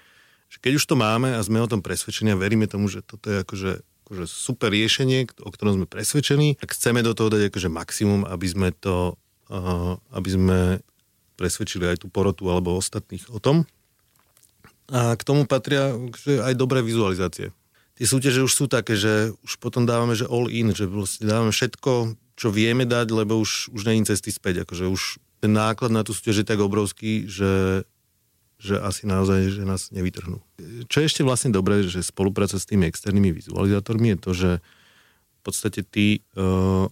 že keď už to máme a sme o tom presvedčení a veríme tomu, že toto je akože, akože super riešenie, o ktorom sme presvedčení, tak chceme do toho dať akože maximum, aby sme to, uh, aby sme presvedčili aj tú porotu alebo ostatných o tom. A k tomu patria že aj dobré vizualizácie. Tie súťaže už sú také, že už potom dávame, že all in, že vlastne dávame všetko, čo vieme dať, lebo už, už není cesty späť. Akože už ten náklad na tú súťaž je tak obrovský, že že asi naozaj, že nás nevytrhnú. Čo je ešte vlastne dobré, že spolupráca s tými externými vizualizátormi je to, že v podstate ty uh,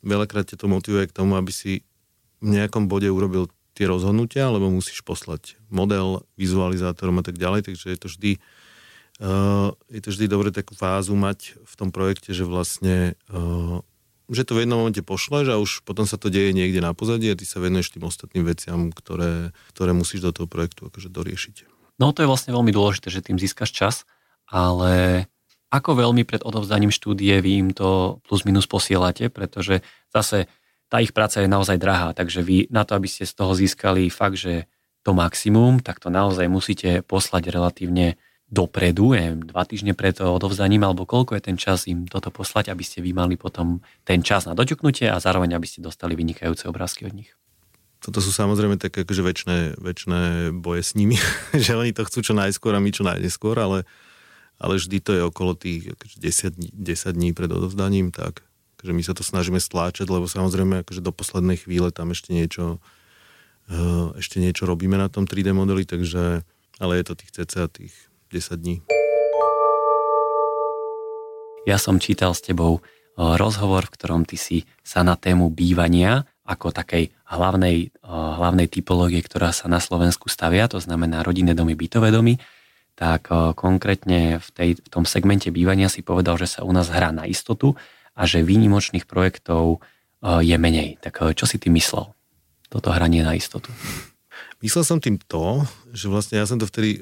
veľakrát ťa to motivuje k tomu, aby si v nejakom bode urobil tie rozhodnutia, lebo musíš poslať model vizualizátorom a tak ďalej, takže je to vždy uh, je to vždy dobre takú fázu mať v tom projekte, že vlastne uh, že to v jednom momente pošleš a už potom sa to deje niekde na pozadí a ty sa venuješ tým ostatným veciam, ktoré, ktoré musíš do toho projektu akože doriešiť. No to je vlastne veľmi dôležité, že tým získaš čas, ale ako veľmi pred odovzdaním štúdie vy im to plus minus posielate, pretože zase tá ich práca je naozaj drahá, takže vy na to, aby ste z toho získali fakt, že to maximum, tak to naozaj musíte poslať relatívne dopredu, neviem, dva týždne pred odovzdaním, alebo koľko je ten čas im toto poslať, aby ste vy mali potom ten čas na doťuknutie a zároveň, aby ste dostali vynikajúce obrázky od nich. Toto sú samozrejme také akože väčšie, väčšie boje s nimi, že oni to chcú čo najskôr a my čo najneskôr, ale, ale vždy to je okolo tých akože 10, 10 dní pred odovzdaním, tak akože my sa to snažíme stláčať, lebo samozrejme akože do poslednej chvíle tam ešte niečo eh, ešte niečo robíme na tom 3D modeli, takže ale je to tých cca tých 10 dní. Ja som čítal s tebou rozhovor, v ktorom ty si sa na tému bývania ako takej hlavnej, hlavnej typológie, ktorá sa na Slovensku stavia, to znamená rodinné domy, bytové domy, tak konkrétne v, tej, v tom segmente bývania si povedal, že sa u nás hrá na istotu a že výnimočných projektov je menej. Tak čo si ty myslel? Toto hranie na istotu. Myslel som tým to, že vlastne ja som to vtedy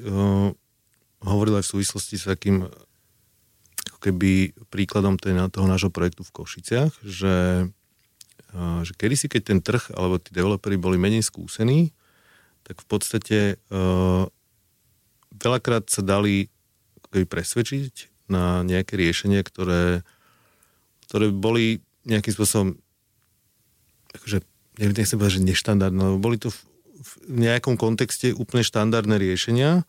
hovoril aj v súvislosti s takým ako keby príkladom toho nášho projektu v Košiciach, že, že kedysi, keď ten trh alebo tí developeri boli menej skúsení, tak v podstate uh, veľakrát sa dali ako keby presvedčiť na nejaké riešenia, ktoré, ktoré boli nejakým spôsobom akože, nechcem povedať, že neštandardné, lebo boli to v, v nejakom kontexte úplne štandardné riešenia,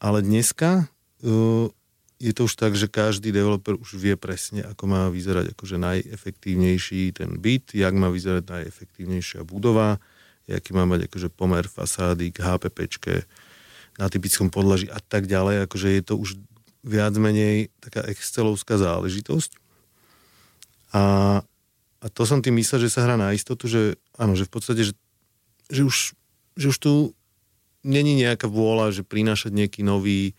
ale dneska uh, je to už tak, že každý developer už vie presne, ako má vyzerať akože najefektívnejší ten byt, jak má vyzerať najefektívnejšia budova, aký má mať akože pomer fasády k HPPčke na typickom podlaží a tak ďalej. Akože je to už viac menej taká excelovská záležitosť. A, a to som tým myslel, že sa hrá na istotu, že áno, že v podstate, že, že, už, že už tu není nejaká vôľa, že prinášať nejaký nový,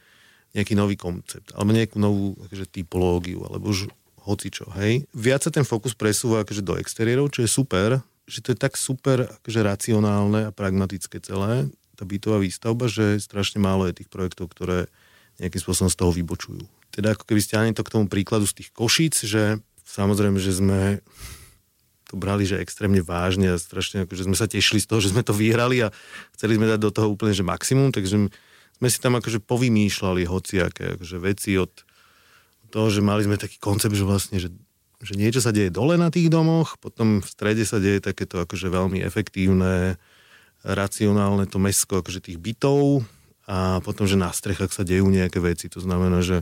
nejaký nový koncept, alebo nejakú novú akože, typológiu, alebo už hocičo, hej. Viac sa ten fokus presúva akože do exteriérov, čo je super, že to je tak super akože racionálne a pragmatické celé, tá bytová výstavba, že strašne málo je tých projektov, ktoré nejakým spôsobom z toho vybočujú. Teda ako keby stiahne to k tomu príkladu z tých košíc, že samozrejme, že sme to brali, že extrémne vážne a strašne, akože sme sa tešili z toho, že sme to vyhrali a chceli sme dať do toho úplne, že maximum, takže sme si tam akože povymýšľali hociaké akože veci od toho, že mali sme taký koncept, že vlastne, že, že niečo sa deje dole na tých domoch, potom v strede sa deje takéto akože veľmi efektívne, racionálne to mesko akože tých bytov a potom, že na strechách sa dejú nejaké veci. To znamená, že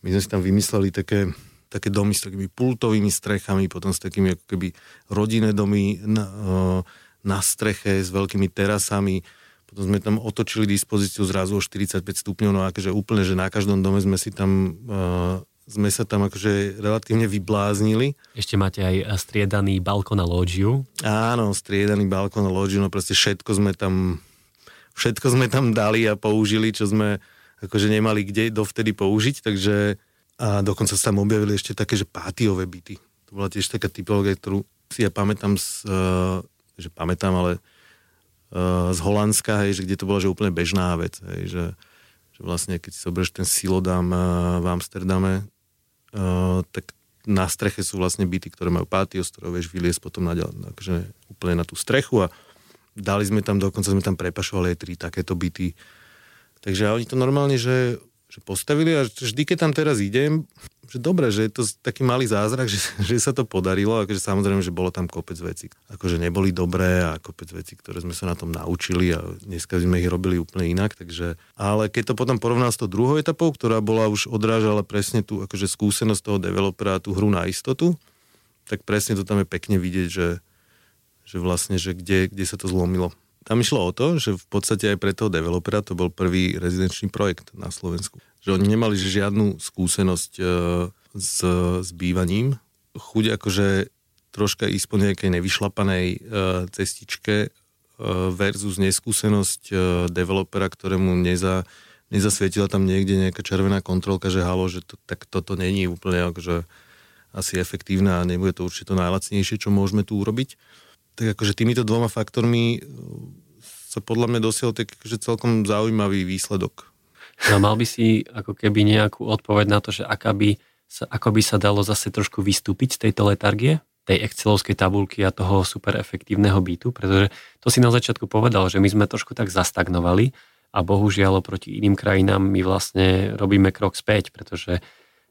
my sme si tam vymysleli také také domy s takými pultovými strechami, potom s takými ako keby rodinné domy na, eh, na streche s veľkými terasami. Potom sme tam otočili dispozíciu zrazu o 45 stupňov, no akože úplne, že na každom dome sme si tam uh, sme sa tam akože relatívne vybláznili. Ešte máte aj striedaný balkón na lóžiu. Áno, striedaný balkón na lóžiu, no proste všetko sme tam všetko sme tam dali a použili, čo sme akože nemali kde dovtedy použiť, takže a dokonca sa tam objavili ešte také, že pátiové byty. To bola tiež taká typológia, ktorú si ja pamätám, z, uh, že pamätám, ale uh, z Holandska, hej, že kde to bola že úplne bežná vec. Hej, že, že vlastne, keď si zoberieš ten silodám uh, v Amsterdame, tak na streche sú vlastne byty, ktoré majú pátio, z ktorého vieš vyliesť potom na, akože úplne na tú strechu a dali sme tam, dokonca sme tam prepašovali aj tri takéto byty. Takže oni to normálne, že že postavili a vždy, keď tam teraz idem, že dobre, že je to taký malý zázrak, že, že sa to podarilo, akože samozrejme, že bolo tam kopec veci, akože neboli dobré a kopec veci, ktoré sme sa na tom naučili a dneska sme ich robili úplne inak, takže, ale keď to potom porovnám s tou druhou etapou, ktorá bola už odrážala presne tú akože skúsenosť toho developera, tú hru na istotu, tak presne to tam je pekne vidieť, že, že vlastne, že kde, kde sa to zlomilo tam išlo o to, že v podstate aj pre toho developera to bol prvý rezidenčný projekt na Slovensku. Že oni nemali žiadnu skúsenosť e, s, s bývaním. Chuť akože troška ísť po nejakej nevyšlapanej e, cestičke e, versus neskúsenosť developera, ktorému neza, nezasvietila tam niekde nejaká červená kontrolka, že halo, že to, tak toto není úplne akože asi efektívne a nebude to určite to najlacnejšie, čo môžeme tu urobiť tak akože týmito dvoma faktormi e, sa podľa mňa dosiahol tak akože celkom zaujímavý výsledok. No mal by si ako keby nejakú odpoveď na to, že aká by sa, ako by sa dalo zase trošku vystúpiť z tejto letargie, tej excelovskej tabulky a toho super efektívneho bytu, pretože to si na začiatku povedal, že my sme trošku tak zastagnovali a bohužiaľ oproti iným krajinám my vlastne robíme krok späť, pretože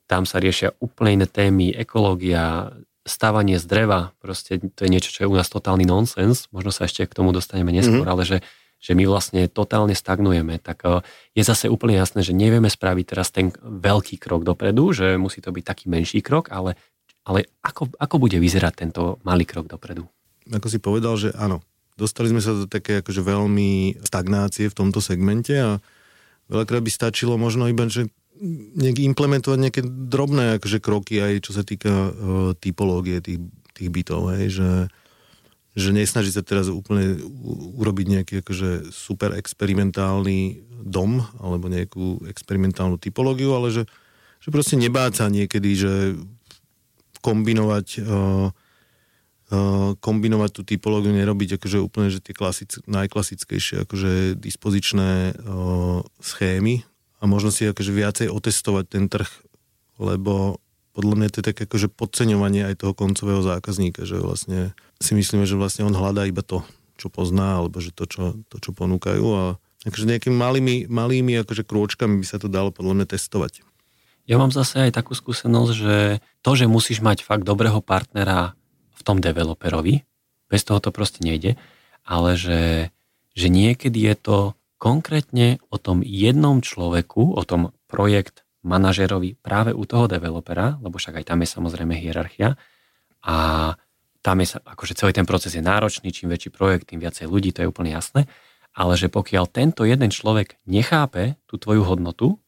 tam sa riešia úplne iné témy, ekológia, stávanie z dreva, proste to je niečo, čo je u nás totálny nonsens, možno sa ešte k tomu dostaneme neskôr, mm-hmm. ale že, že my vlastne totálne stagnujeme, tak eh, je zase úplne jasné, že nevieme spraviť teraz ten veľký krok dopredu, že musí to byť taký menší krok, ale, ale ako, ako bude vyzerať tento malý krok dopredu? Ako si povedal, že áno, dostali sme sa do také akože veľmi stagnácie v tomto segmente a veľakrát by stačilo možno iba, že nejak implementovať nejaké drobné akože, kroky aj čo sa týka uh, typológie tých, tých bytov, hej, že, že nesnaží sa teraz úplne urobiť nejaký akože, super experimentálny dom alebo nejakú experimentálnu typológiu, ale že, že proste nebáť sa niekedy, že kombinovať uh, kombinovať tú typológiu, nerobiť akože úplne, že tie klasic, najklasickejšie akože dispozičné uh, schémy, a možno si akože viacej otestovať ten trh, lebo podľa mňa to je také akože podceňovanie aj toho koncového zákazníka, že vlastne si myslíme, že vlastne on hľadá iba to, čo pozná, alebo že to, čo, to, čo ponúkajú a akože nejakými malými, malými akože krôčkami by sa to dalo podľa mňa testovať. Ja mám zase aj takú skúsenosť, že to, že musíš mať fakt dobrého partnera v tom developerovi, bez toho to proste nejde, ale že, že niekedy je to konkrétne o tom jednom človeku, o tom projekt manažerovi práve u toho developera, lebo však aj tam je samozrejme hierarchia. A tam je akože celý ten proces je náročný, čím väčší projekt, tým viacej ľudí, to je úplne jasné, ale že pokiaľ tento jeden človek nechápe tú tvoju hodnotu,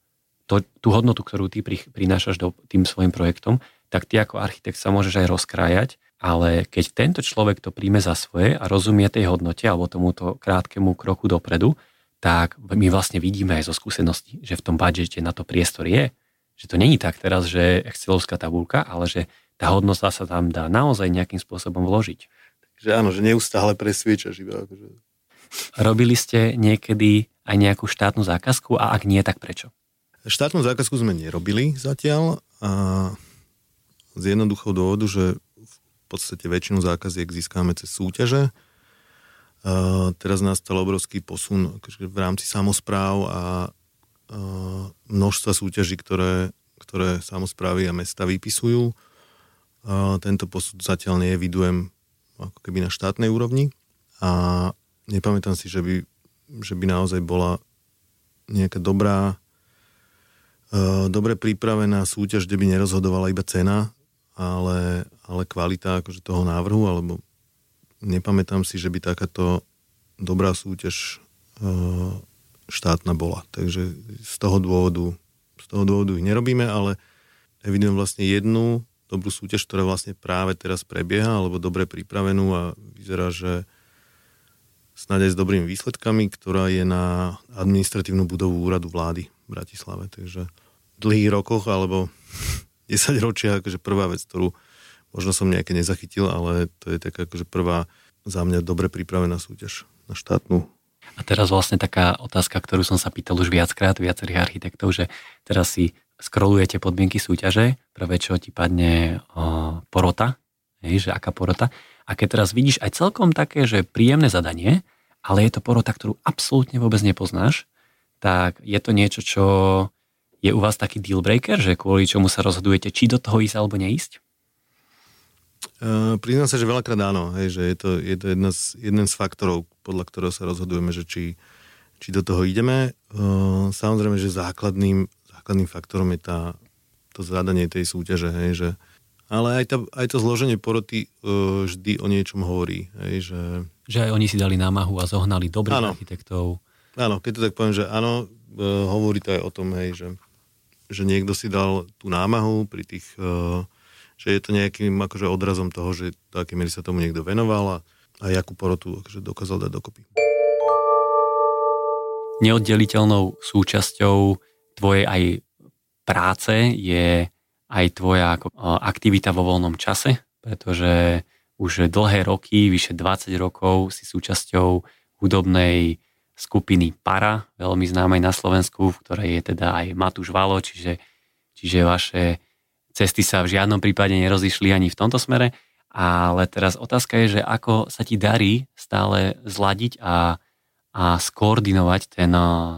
to, tú hodnotu, ktorú ty prinášaš do, tým svojim projektom, tak ty ako architekt sa môžeš aj rozkrájať, ale keď tento človek to príjme za svoje a rozumie tej hodnote alebo tomuto krátkemu kroku dopredu, tak my vlastne vidíme aj zo skúseností, že v tom budžete na to priestor je, že to není tak teraz, že Excelovská tabulka, ale že tá hodnota sa tam dá naozaj nejakým spôsobom vložiť. Takže áno, že neustále presviečaš iba. Akože... Robili ste niekedy aj nejakú štátnu zákazku a ak nie, tak prečo? Štátnu zákazku sme nerobili zatiaľ a z jednoduchého dôvodu, že v podstate väčšinu zákaziek získame cez súťaže. A teraz nastal obrovský posun akože v rámci samozpráv a množstva súťaží, ktoré, ktoré samozprávy a mesta vypisujú. A tento posud zatiaľ nevidujem ako keby na štátnej úrovni a nepamätám si, že by, že by naozaj bola nejaká dobrá dobre pripravená súťaž, kde by nerozhodovala iba cena, ale, ale kvalita akože toho návrhu, alebo nepamätám si, že by takáto dobrá súťaž štátna bola. Takže z toho dôvodu, z toho dôvodu ich nerobíme, ale evidujem vlastne jednu dobrú súťaž, ktorá vlastne práve teraz prebieha, alebo dobre pripravenú a vyzerá, že snáď aj s dobrými výsledkami, ktorá je na administratívnu budovu úradu vlády v Bratislave. Takže v dlhých rokoch, alebo 10 ročia, akože prvá vec, ktorú možno som nejaké nezachytil, ale to je taká akože prvá za mňa dobre pripravená súťaž na štátnu a teraz vlastne taká otázka, ktorú som sa pýtal už viackrát viacerých architektov, že teraz si scrollujete podmienky súťaže, prvé čo ti padne o, porota, hej, že aká porota. A keď teraz vidíš aj celkom také, že príjemné zadanie, ale je to porota, ktorú absolútne vôbec nepoznáš, tak je to niečo, čo je u vás taký deal breaker, že kvôli čomu sa rozhodujete, či do toho ísť alebo neísť? Uh, priznám sa, že veľakrát áno, hej, že je to, je to jedna z, jeden z faktorov, podľa ktorého sa rozhodujeme, že či, či do toho ideme. Uh, samozrejme, že základným, základným faktorom je tá, to zadanie tej súťaže, hej, že, ale aj, tá, aj to zloženie poroty uh, vždy o niečom hovorí. Hej, že... že aj oni si dali námahu a zohnali dobrých áno. architektov. Áno, keď to tak poviem, že áno, uh, hovorí to aj o tom, hej, že, že niekto si dal tú námahu pri tých uh, že je to nejakým akože odrazom toho, že do akej miery sa tomu niekto venoval a, a jakú porotu akože dokázal dať dokopy. Neoddeliteľnou súčasťou tvojej aj práce je aj tvoja aktivita vo voľnom čase, pretože už dlhé roky, vyše 20 rokov si súčasťou hudobnej skupiny Para, veľmi známej na Slovensku, v ktorej je teda aj Matúš Valo, čiže, čiže vaše cesty sa v žiadnom prípade nerozišli ani v tomto smere, ale teraz otázka je, že ako sa ti darí stále zladiť a, a skoordinovať ten,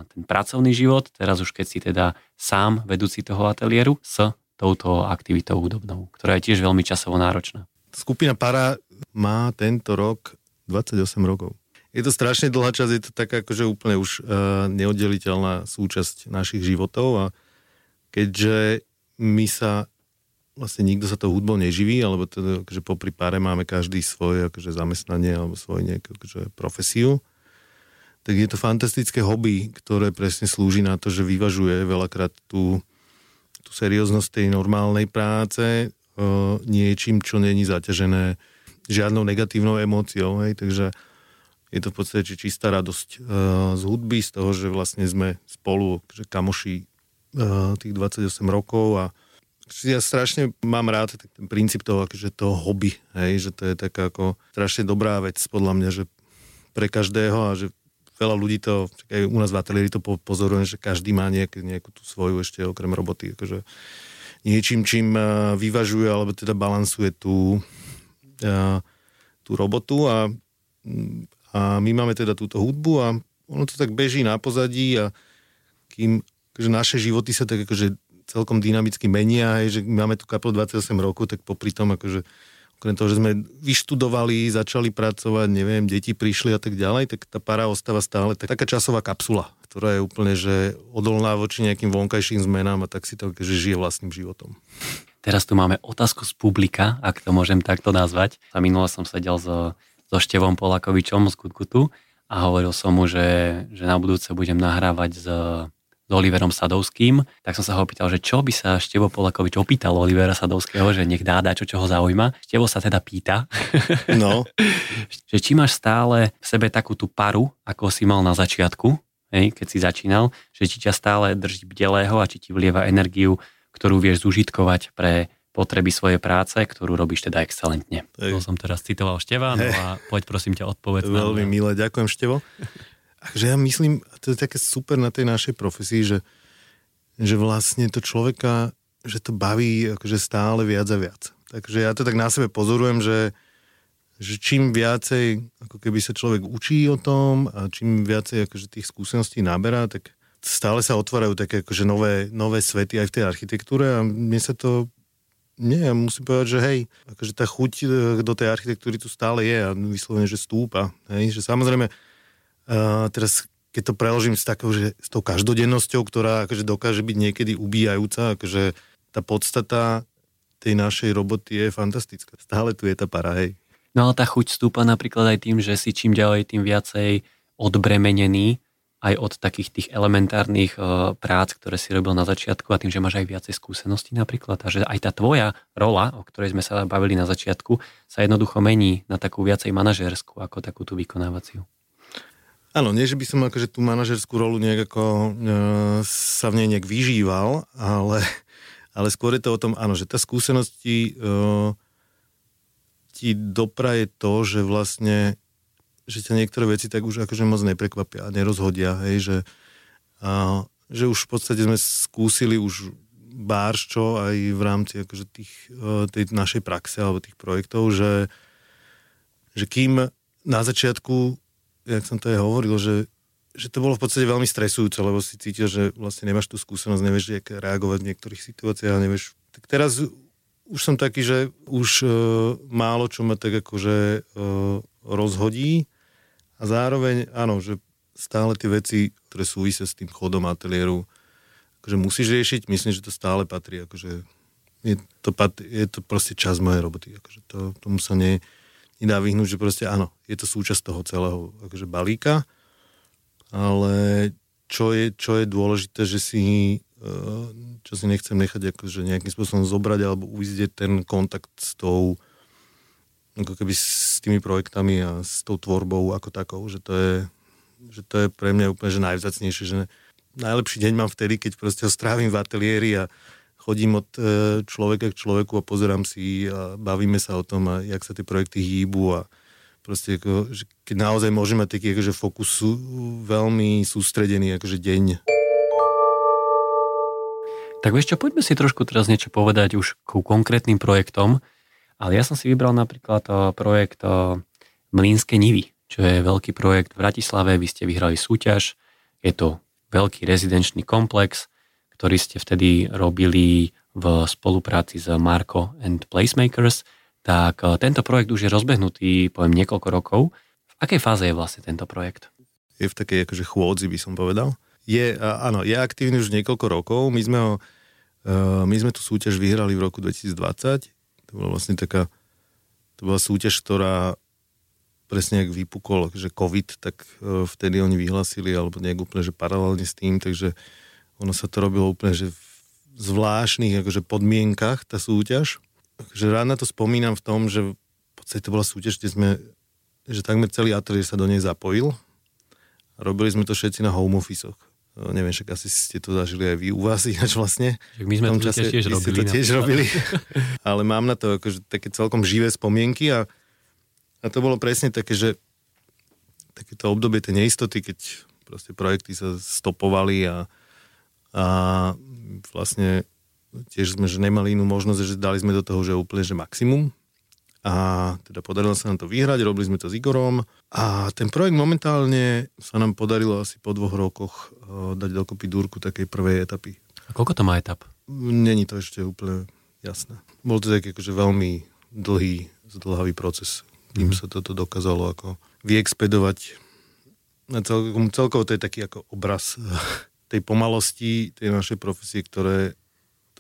ten pracovný život, teraz už keď si teda sám vedúci toho ateliéru s touto aktivitou hudobnou, ktorá je tiež veľmi časovo náročná. Skupina Para má tento rok 28 rokov. Je to strašne dlhá časť, je to taká akože úplne už uh, neoddeliteľná súčasť našich životov a keďže my sa vlastne nikto sa tou hudbou neživí, alebo teda, akože popri páre máme každý svoje akože zamestnanie alebo svoju nejakú akože profesiu, tak je to fantastické hobby, ktoré presne slúži na to, že vyvažuje veľakrát tú, tú serióznosť tej normálnej práce uh, niečím, čo není zaťažené žiadnou negatívnou emóciou. Hej, takže je to v podstate čistá radosť uh, z hudby, z toho, že vlastne sme spolu, že kamoši uh, tých 28 rokov a ja strašne mám rád ten princíp toho, akože toho hobby, hej, že to je taká ako strašne dobrá vec podľa mňa, že pre každého a že veľa ľudí to, aj u nás v ateliéri to pozorujem, že každý má nejak, nejakú tú svoju ešte okrem roboty, akože niečím, čím uh, vyvažuje alebo teda balansuje tú, uh, tú robotu a, a my máme teda túto hudbu a ono to tak beží na pozadí a kým akože naše životy sa tak akože celkom dynamicky menia, aj, že máme tu kapel 28 rokov, tak popri tom akože okrem toho, že sme vyštudovali, začali pracovať, neviem, deti prišli a tak ďalej, tak tá para ostáva stále tak, taká časová kapsula, ktorá je úplne, že odolná voči nejakým vonkajším zmenám a tak si to že žije vlastným životom. Teraz tu máme otázku z publika, ak to môžem takto nazvať. A minule som sedel so, so Števom Polakovičom z Kutkutu a hovoril som mu, že, že na budúce budem nahrávať s Oliverom Sadovským, tak som sa ho opýtal, že čo by sa Števo Polakovič opýtal Olivera Sadovského, že nech dá dať, čo, čo ho zaujíma. Števo sa teda pýta, no. že či máš stále v sebe takú tú paru, ako si mal na začiatku, hej, keď si začínal, že či ťa stále drží bdelého a či ti vlieva energiu, ktorú vieš zužitkovať pre potreby svojej práce, ktorú robíš teda excelentne. To som teraz citoval Števa, no a poď prosím ťa odpovedz. Veľmi milé, ďakujem Števo. Takže ja myslím, to je také super na tej našej profesii, že, že vlastne to človeka, že to baví akože stále viac a viac. Takže ja to tak na sebe pozorujem, že, že čím viacej ako keby sa človek učí o tom a čím viacej akože tých skúseností naberá, tak stále sa otvárajú také akože nové, nové svety aj v tej architektúre a mne sa to nie, ja musím povedať, že hej, akože tá chuť e, do tej architektúry tu stále je a vyslovene, že stúpa. Hej, že samozrejme, teraz keď to preložím s takou, že s tou každodennosťou, ktorá akože dokáže byť niekedy ubíjajúca, akože tá podstata tej našej roboty je fantastická. Stále tu je tá para, hej. No ale tá chuť stúpa napríklad aj tým, že si čím ďalej, tým viacej odbremenený aj od takých tých elementárnych uh, prác, ktoré si robil na začiatku a tým, že máš aj viacej skúseností napríklad a že aj tá tvoja rola, o ktorej sme sa bavili na začiatku, sa jednoducho mení na takú viacej manažerskú ako takú tú vykonávaciu. Áno, nie, že by som akože tú manažerskú rolu nejak ako e, sa v nej nejak vyžíval, ale, ale skôr je to o tom, áno, že tá skúsenosť ti, e, ti dopraje to, že vlastne že ťa niektoré veci tak už akože moc neprekvapia a nerozhodia, hej, že, a, že už v podstate sme skúsili už bárščo aj v rámci akože tých, e, tej našej praxe alebo tých projektov, že, že kým na začiatku, jak som to aj hovoril, že, že to bolo v podstate veľmi stresujúce, lebo si cítil, že vlastne nemáš tú skúsenosť, nevieš, jak reagovať v niektorých situáciách, nevieš. Tak teraz už som taký, že už uh, málo čo ma tak akože uh, rozhodí a zároveň, áno, že stále tie veci, ktoré súvisia s tým chodom ateliéru, akože musíš riešiť, myslím, že to stále patrí, akože je to, pat, je to proste čas mojej roboty, akože to, tomu sa ne, nedá vyhnúť, že proste áno, je to súčasť toho celého akože balíka, ale čo je, čo je dôležité, že si eh, čo si nechcem nechať akože nejakým spôsobom zobrať alebo uvidieť ten kontakt s tou ako keby s tými projektami a s tou tvorbou ako takou, že to je, že to je pre mňa úplne že najvzácnejšie, že najlepší deň mám vtedy, keď proste ho strávim v ateliéri a chodím od e, človeka k človeku a pozerám si a bavíme sa o tom a jak sa tie projekty hýbu a proste ako, že keď naozaj môžeme mať taký akože fokus veľmi sústredený akože deň. Tak čo, poďme si trošku teraz niečo povedať už ku konkrétnym projektom, ale ja som si vybral napríklad eh, projekt eh, Mlínske nivy, čo je veľký projekt v Bratislave. Vy ste vyhrali súťaž. Je to veľký rezidenčný komplex, ktorý ste vtedy robili v spolupráci s Marco and Placemakers. Tak eh, tento projekt už je rozbehnutý, poviem, niekoľko rokov. V akej fáze je vlastne tento projekt? Je v takej akože chôdzi, by som povedal. Je, áno, je aktívny už niekoľko rokov. My sme, ho, my sme tú súťaž vyhrali v roku 2020 to bola vlastne taká, to bola súťaž, ktorá presne ak vypukol, že COVID, tak e, vtedy oni vyhlasili, alebo nejak úplne, že paralelne s tým, takže ono sa to robilo úplne, že v zvláštnych akože podmienkach tá súťaž. Takže rád na to spomínam v tom, že v podstate to bola súťaž, kde sme, že takmer celý ateliér sa do nej zapojil. Robili sme to všetci na home office No, neviem, však asi ste to zažili aj vy u vás ináč vlastne. Však my sme to čase, tiež robili. to tiež robili. Ale mám na to akože také celkom živé spomienky a, a to bolo presne také, že takéto obdobie tej neistoty, keď proste projekty sa stopovali a, a vlastne tiež sme, že nemali inú možnosť, že dali sme do toho, že úplne, že maximum a teda podarilo sa nám to vyhrať, robili sme to s Igorom a ten projekt momentálne sa nám podarilo asi po dvoch rokoch uh, dať dokopy dúrku takej prvej etapy. A koľko to má etap? Není to ešte úplne jasné. Bol to taký akože veľmi dlhý, zdlhavý proces, kým mm-hmm. sa toto dokázalo ako vyexpedovať. A celkovo, celkovo to je taký ako obraz tej pomalosti tej našej profesie, ktoré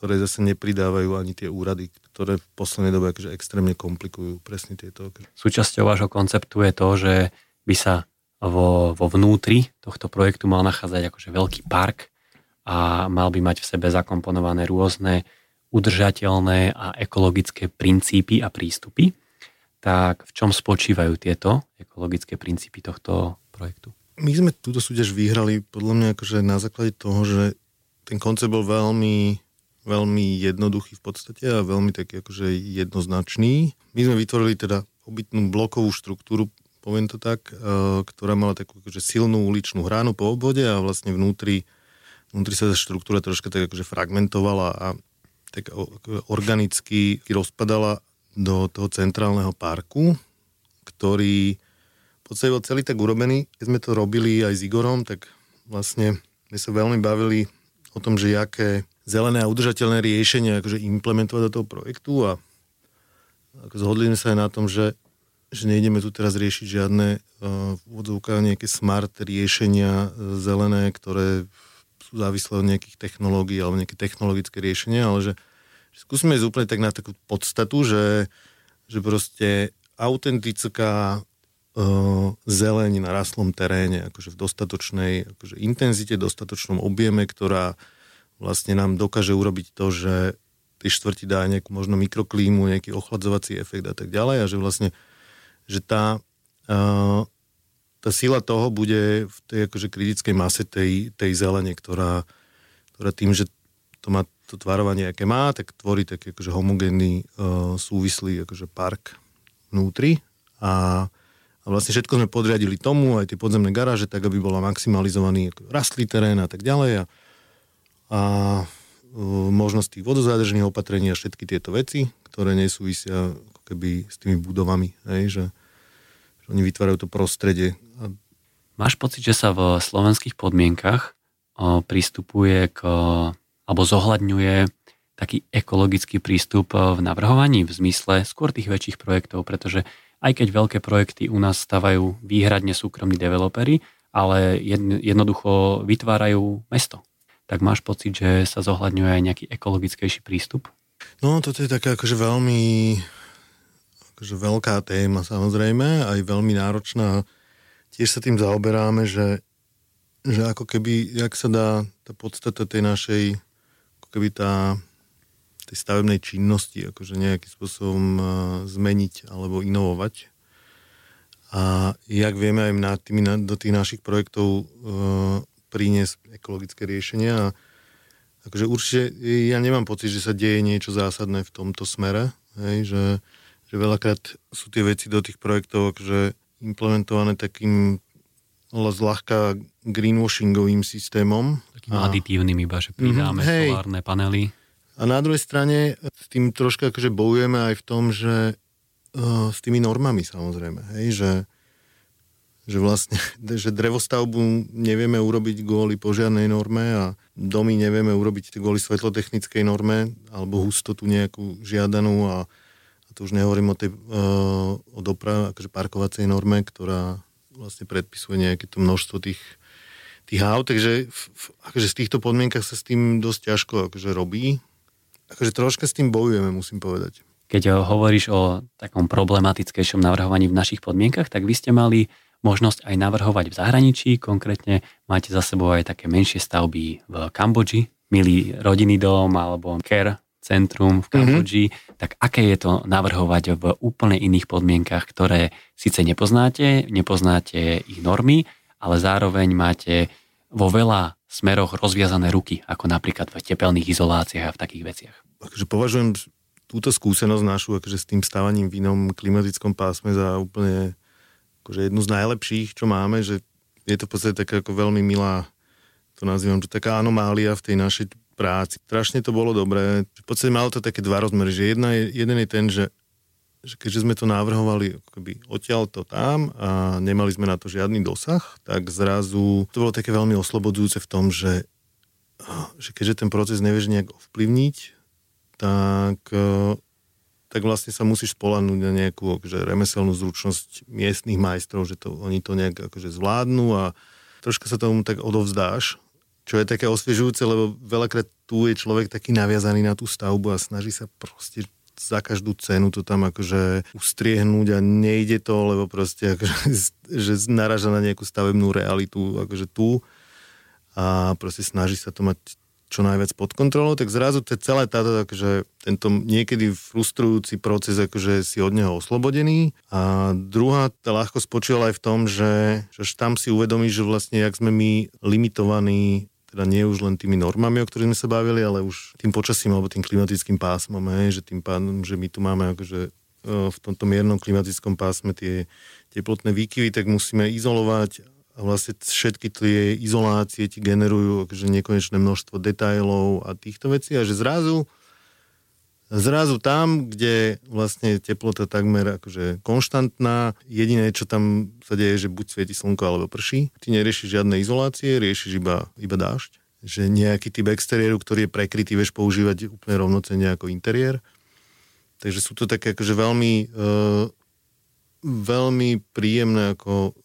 ktoré zase nepridávajú ani tie úrady, ktoré v poslednej dobe akože extrémne komplikujú presne tieto. Súčasťou vášho konceptu je to, že by sa vo, vo vnútri tohto projektu mal nachádzať akože veľký park a mal by mať v sebe zakomponované rôzne udržateľné a ekologické princípy a prístupy. Tak v čom spočívajú tieto ekologické princípy tohto projektu? My sme túto súťaž vyhrali podľa mňa akože na základe toho, že ten koncept bol veľmi, veľmi jednoduchý v podstate a veľmi taký akože jednoznačný. My sme vytvorili teda obytnú blokovú štruktúru, poviem to tak, e, ktorá mala takú akože silnú uličnú hránu po obvode a vlastne vnútri, vnútri sa tá štruktúra troška tak akože fragmentovala a tak organicky rozpadala do toho centrálneho parku, ktorý podstate bol celý tak urobený. Keď sme to robili aj s Igorom, tak vlastne sme sa veľmi bavili o tom, že aké zelené a udržateľné riešenia akože implementovať do toho projektu a ako zhodli sme sa aj na tom, že, že nejdeme tu teraz riešiť žiadne uh, nejaké smart riešenia uh, zelené, ktoré sú závislé od nejakých technológií alebo nejaké technologické riešenia, ale že, že skúsime ísť úplne tak na takú podstatu, že, že proste autentická zeleň na raslom teréne, akože v dostatočnej akože intenzite, dostatočnom objeme, ktorá vlastne nám dokáže urobiť to, že tej štvrti dá nejakú možno mikroklímu, nejaký ochladzovací efekt a tak ďalej a že vlastne, že tá, uh, tá sila toho bude v tej akože kritickej mase tej, tej zelene, ktorá, ktorá tým, že to má to tvarovanie, aké má, tak tvorí taký akože homogénny uh, súvislý akože park vnútri a, a vlastne všetko sme podriadili tomu, aj tie podzemné garáže, tak aby bola maximalizovaný rastlý terén a tak ďalej a, a možnosť tých vodozádržných opatrení a všetky tieto veci, ktoré nesúvisia ako keby s tými budovami, hej, že, že oni vytvárajú to prostredie. Máš pocit, že sa v slovenských podmienkach o, pristupuje k, alebo zohľadňuje taký ekologický prístup v navrhovaní v zmysle skôr tých väčších projektov, pretože aj keď veľké projekty u nás stavajú výhradne súkromní developery, ale jednoducho vytvárajú mesto tak máš pocit, že sa zohľadňuje aj nejaký ekologickejší prístup? No, toto je taká akože veľmi akože veľká téma samozrejme, aj veľmi náročná. Tiež sa tým zaoberáme, že, že ako keby, jak sa dá tá podstata tej našej, ako keby tá tej stavebnej činnosti akože nejakým spôsobom zmeniť alebo inovovať. A jak vieme aj na tými, do tých našich projektov priniesť ekologické riešenia a akože určite ja nemám pocit, že sa deje niečo zásadné v tomto smere, hej, že, že veľakrát sú tie veci do tých projektov akože implementované takým zľahka greenwashingovým systémom. Takým a, aditívnym iba, že pridáme mm, hej, solárne panely. A na druhej strane s tým troška akože bojujeme aj v tom, že uh, s tými normami samozrejme, hej, že že vlastne, že drevostavbu nevieme urobiť kvôli požiarnej norme a domy nevieme urobiť kvôli svetlotechnickej norme alebo hustotu nejakú žiadanú a, a to už nehovorím o tej uh, o doprave, akože parkovacej norme, ktorá vlastne predpisuje nejaké to množstvo tých, tých aut, takže v, v, akože z týchto podmienkach sa s tým dosť ťažko akože robí. Akože troška s tým bojujeme, musím povedať. Keď hovoríš o takom problematickejšom navrhovaní v našich podmienkach, tak vy ste mali možnosť aj navrhovať v zahraničí. Konkrétne máte za sebou aj také menšie stavby v Kambodži, milý rodinný dom alebo care centrum v Kambodži, mm-hmm. tak aké je to navrhovať v úplne iných podmienkach, ktoré síce nepoznáte, nepoznáte ich normy, ale zároveň máte vo veľa smeroch rozviazané ruky, ako napríklad v tepelných izoláciách a v takých veciach. Takže považujem túto skúsenosť našu akože s tým stávaním v inom klimatickom pásme za úplne akože jednu z najlepších, čo máme, že je to v podstate taká ako veľmi milá, to nazývam, že taká anomália v tej našej práci. Strašne to bolo dobré. V podstate malo to také dva rozmery, že jedna je, jeden je ten, že keďže sme to navrhovali akoby odtiaľ to tam a nemali sme na to žiadny dosah, tak zrazu to bolo také veľmi oslobodzujúce v tom, že, že keďže ten proces nevieš nejak ovplyvniť, tak tak vlastne sa musíš spolahnúť na nejakú akože, remeselnú zručnosť miestnych majstrov, že to, oni to nejak akože, zvládnu a troška sa tomu tak odovzdáš, čo je také osviežujúce, lebo veľakrát tu je človek taký naviazaný na tú stavbu a snaží sa proste za každú cenu to tam akože ustriehnúť a nejde to, lebo proste akože, že naraža na nejakú stavebnú realitu akože tu a proste snaží sa to mať čo najviac pod kontrolou, tak zrazu to celé táto, akože tento niekedy frustrujúci proces, akože si od neho oslobodený. A druhá tá ľahko spočívala aj v tom, že, že tam si uvedomíš, že vlastne jak sme my limitovaní teda nie už len tými normami, o ktorých sme sa bavili, ale už tým počasím alebo tým klimatickým pásmom, hej, že tým pádom, že my tu máme akože v tomto miernom klimatickom pásme tie teplotné výkyvy, tak musíme izolovať a vlastne všetky tie izolácie ti generujú akože nekonečné množstvo detajlov a týchto vecí a že zrazu zrazu tam, kde vlastne teplota takmer akože konštantná, jediné, čo tam sa deje, že buď svieti slnko alebo prší, ty neriešiš žiadne izolácie, riešiš iba, iba dážď, že nejaký typ exteriéru, ktorý je prekrytý, vieš používať úplne rovnocenne ako interiér. Takže sú to také akože veľmi, uh, veľmi príjemné ako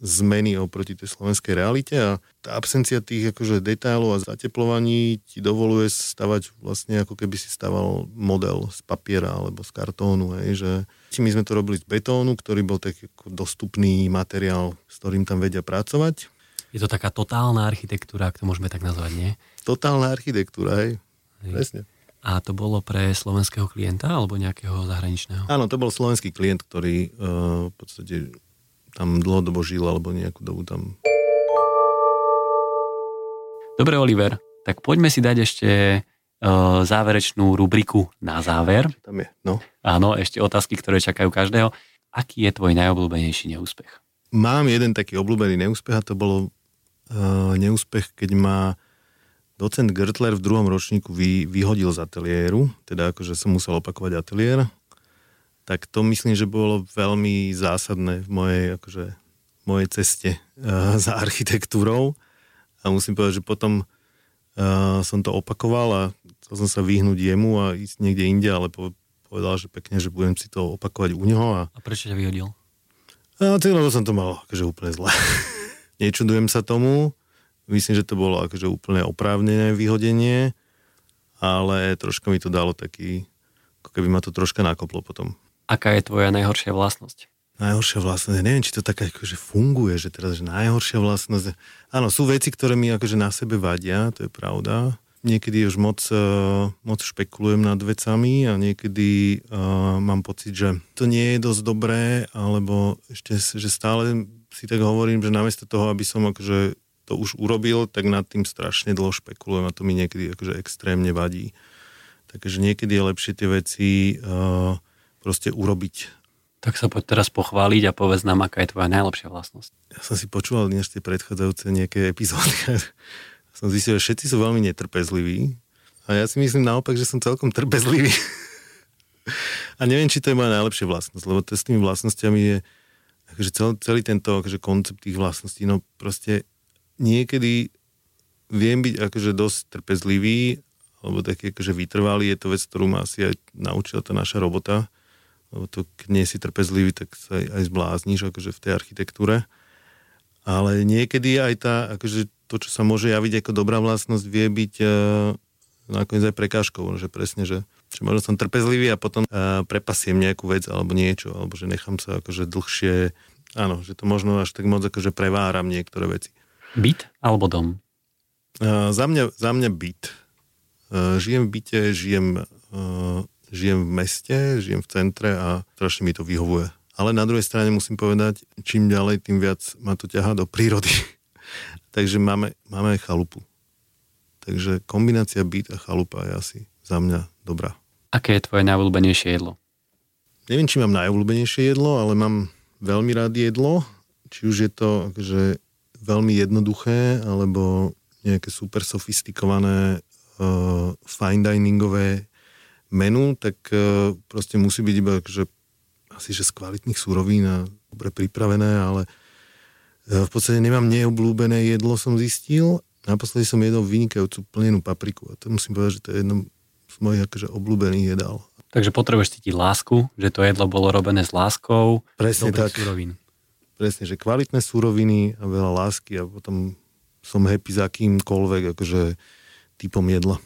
zmeny oproti tej slovenskej realite a tá absencia tých akože detailov a zateplovaní ti dovoluje stavať vlastne ako keby si staval model z papiera alebo z kartónu, hej, že my sme to robili z betónu, ktorý bol taký dostupný materiál, s ktorým tam vedia pracovať. Je to taká totálna architektúra, ak to môžeme tak nazvať, nie? Totálna architektúra, hej. hej. Presne. A to bolo pre slovenského klienta alebo nejakého zahraničného? Áno, to bol slovenský klient, ktorý uh, v podstate tam dlhodobo žil alebo nejakú dobu tam. Dobre, Oliver, tak poďme si dať ešte uh, záverečnú rubriku na záver. Tam je, no. Áno, ešte otázky, ktoré čakajú každého. Aký je tvoj najobľúbenejší neúspech? Mám jeden taký obľúbený neúspech a to bolo uh, neúspech, keď ma docent Gertler v druhom ročníku vy, vyhodil z ateliéru, teda akože som musel opakovať ateliér tak to myslím, že bolo veľmi zásadné v mojej, akože, mojej ceste uh, za architektúrou. A musím povedať, že potom uh, som to opakoval a chcel som sa vyhnúť jemu a ísť niekde inde, ale povedal, že pekne, že budem si to opakovať u neho. A, a prečo ťa vyhodil? Tým, lebo som to mal akože úplne zle. Nečudujem sa tomu. Myslím, že to bolo akože úplne oprávnené vyhodenie, ale troška mi to dalo taký, ako keby ma to troška nakoplo potom. Aká je tvoja najhoršia vlastnosť? Najhoršia vlastnosť, neviem, či to tak akože funguje, že teraz, že najhoršia vlastnosť, áno, sú veci, ktoré mi akože na sebe vadia, to je pravda. Niekedy už moc, uh, moc špekulujem nad vecami a niekedy uh, mám pocit, že to nie je dosť dobré, alebo ešte, že stále si tak hovorím, že namiesto toho, aby som akože to už urobil, tak nad tým strašne dlho špekulujem a to mi niekedy akože extrémne vadí. Takže niekedy je lepšie tie veci uh, proste urobiť. Tak sa poď teraz pochváliť a povedz nám, aká je tvoja najlepšia vlastnosť. Ja som si počúval dnes tie predchádzajúce nejaké epizódy a som zistil, že všetci sú veľmi netrpezliví a ja si myslím naopak, že som celkom trpezlivý. a neviem, či to je moja najlepšia vlastnosť, lebo to s tými vlastnosťami je akože celý, celý tento akože koncept tých vlastností, no proste niekedy viem byť akože dosť trpezlivý alebo taký akože vytrvalý, je to vec, ktorú ma asi aj naučila tá naša robota, lebo to, keď nie si trpezlivý, tak sa aj, aj zblázniš akože v tej architektúre. Ale niekedy aj tá, akože to, čo sa môže javiť ako dobrá vlastnosť, vie byť uh, nakoniec aj prekážkou, že presne, že, že možno som trpezlivý a potom uh, prepasiem nejakú vec alebo niečo, alebo že nechám sa akože dlhšie, áno, že to možno až tak moc akože preváram niektoré veci. Byt alebo dom? Uh, za, mňa, za mňa byt. Uh, žijem v byte, žijem uh, žijem v meste, žijem v centre a strašne mi to vyhovuje. Ale na druhej strane musím povedať, čím ďalej, tým viac ma to ťahá do prírody. Takže máme, máme aj chalupu. Takže kombinácia byt a chalupa je asi za mňa dobrá. Aké je tvoje najobľúbenejšie jedlo? Neviem, či mám najobľúbenejšie jedlo, ale mám veľmi rád jedlo. Či už je to akože veľmi jednoduché, alebo nejaké super sofistikované uh, fine diningové menu, tak e, proste musí byť iba že asi že z kvalitných súrovín a dobre pripravené, ale e, v podstate nemám neobľúbené jedlo, som zistil. Naposledy som jedol vynikajúcu plnenú papriku a to musím povedať, že to je jedno z mojich akože obľúbených jedál. Takže potrebuješ cítiť lásku, že to jedlo bolo robené s láskou. Presne tak. Súrovín. Presne, že kvalitné súroviny a veľa lásky a potom som happy za kýmkoľvek akože typom jedla.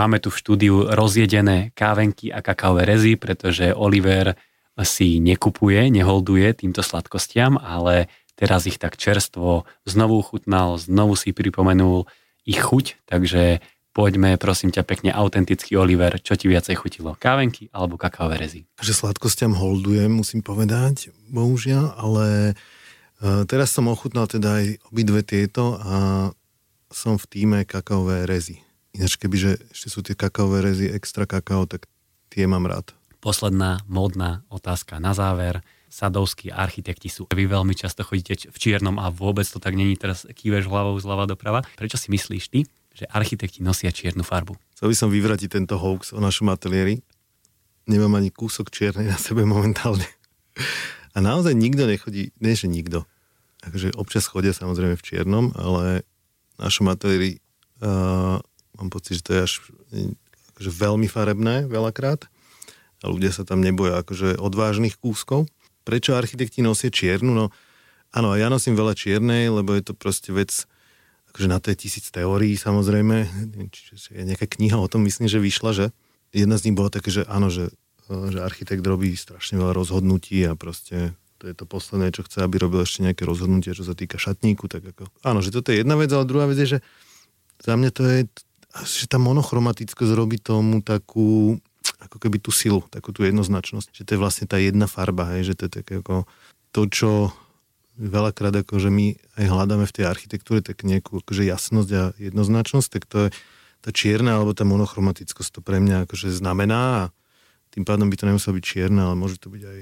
Máme tu v štúdiu rozjedené kávenky a kakaové rezy, pretože Oliver si nekupuje, neholduje týmto sladkostiam, ale teraz ich tak čerstvo znovu chutnal, znovu si pripomenul ich chuť, takže poďme prosím ťa pekne autentický Oliver, čo ti viacej chutilo, kávenky alebo kakaové rezy? Že sladkostiam holdujem, musím povedať, bohužiaľ, ale uh, teraz som ochutnal teda aj obidve tieto a som v týme kakaové rezy. Ináč kebyže ešte sú tie kakaové rezy extra kakao, tak tie mám rád. Posledná módna otázka na záver. Sadovskí architekti sú. Vy veľmi často chodíte v čiernom a vôbec to tak není, teraz kýveš hlavou zľava doprava. Prečo si myslíš ty, že architekti nosia čiernu farbu? Chcel by som vyvratiť tento hoax o našom ateliéri. Nemám ani kúsok čiernej na sebe momentálne. A naozaj nikto nechodí, nie že nikto. Takže občas chodia samozrejme v čiernom, ale v našom ateliéri uh, mám pocit, že to je až akože veľmi farebné veľakrát a ľudia sa tam neboja akože odvážnych kúskov. Prečo architekti nosia čiernu? No áno, ja nosím veľa čiernej, lebo je to proste vec, akože na to je tisíc teórií samozrejme. Čiže je nejaká kniha o tom, myslím, že vyšla, že jedna z nich bola také, že áno, že, že architekt robí strašne veľa rozhodnutí a proste to je to posledné, čo chce, aby robil ešte nejaké rozhodnutie, čo sa týka šatníku, tak ako, áno, že toto je jedna vec, ale druhá vec je, že za mňa to je, že tá monochromatickosť robí tomu takú, ako keby tú silu, takú tú jednoznačnosť. Že to je vlastne tá jedna farba, hej, že to je také ako to, čo veľakrát akože my aj hľadáme v tej architektúre, tak nejakú akože jasnosť a jednoznačnosť, tak to je tá čierna alebo tá monochromatickosť to pre mňa akože znamená a tým pádom by to nemuselo byť čierna, ale môže to byť aj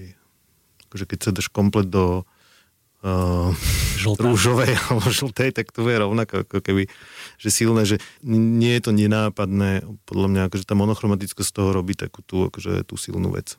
akože keď sa dáš komplet do uh, rúžovej alebo žltej, tak to je rovnako ako keby, že silné, že nie je to nenápadné, podľa mňa akože tá monochromatickosť z toho robí takú tú, akože tú silnú vec.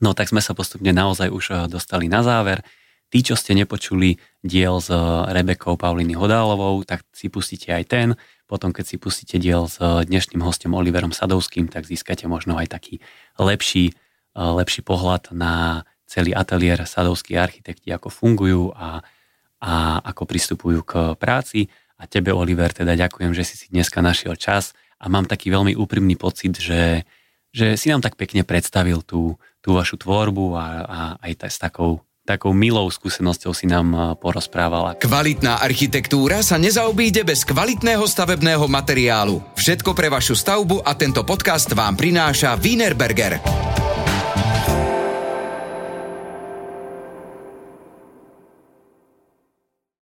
No tak sme sa postupne naozaj už eh, dostali na záver. Tí, čo ste nepočuli diel s eh, Rebekou Pauliny Hodálovou, tak si pustíte aj ten. Potom, keď si pustíte diel s eh, dnešným hostom Oliverom Sadovským, tak získate možno aj taký lepší, lepší pohľad na celý ateliér sadovskí architekti, ako fungujú a, a ako pristupujú k práci. A tebe, Oliver, teda ďakujem, že si si dneska našiel čas a mám taký veľmi úprimný pocit, že, že si nám tak pekne predstavil tú, tú vašu tvorbu a, a aj s takou takou milou skúsenosťou si nám porozprávala. Kvalitná architektúra sa nezaobíde bez kvalitného stavebného materiálu. Všetko pre vašu stavbu a tento podcast vám prináša Wienerberger.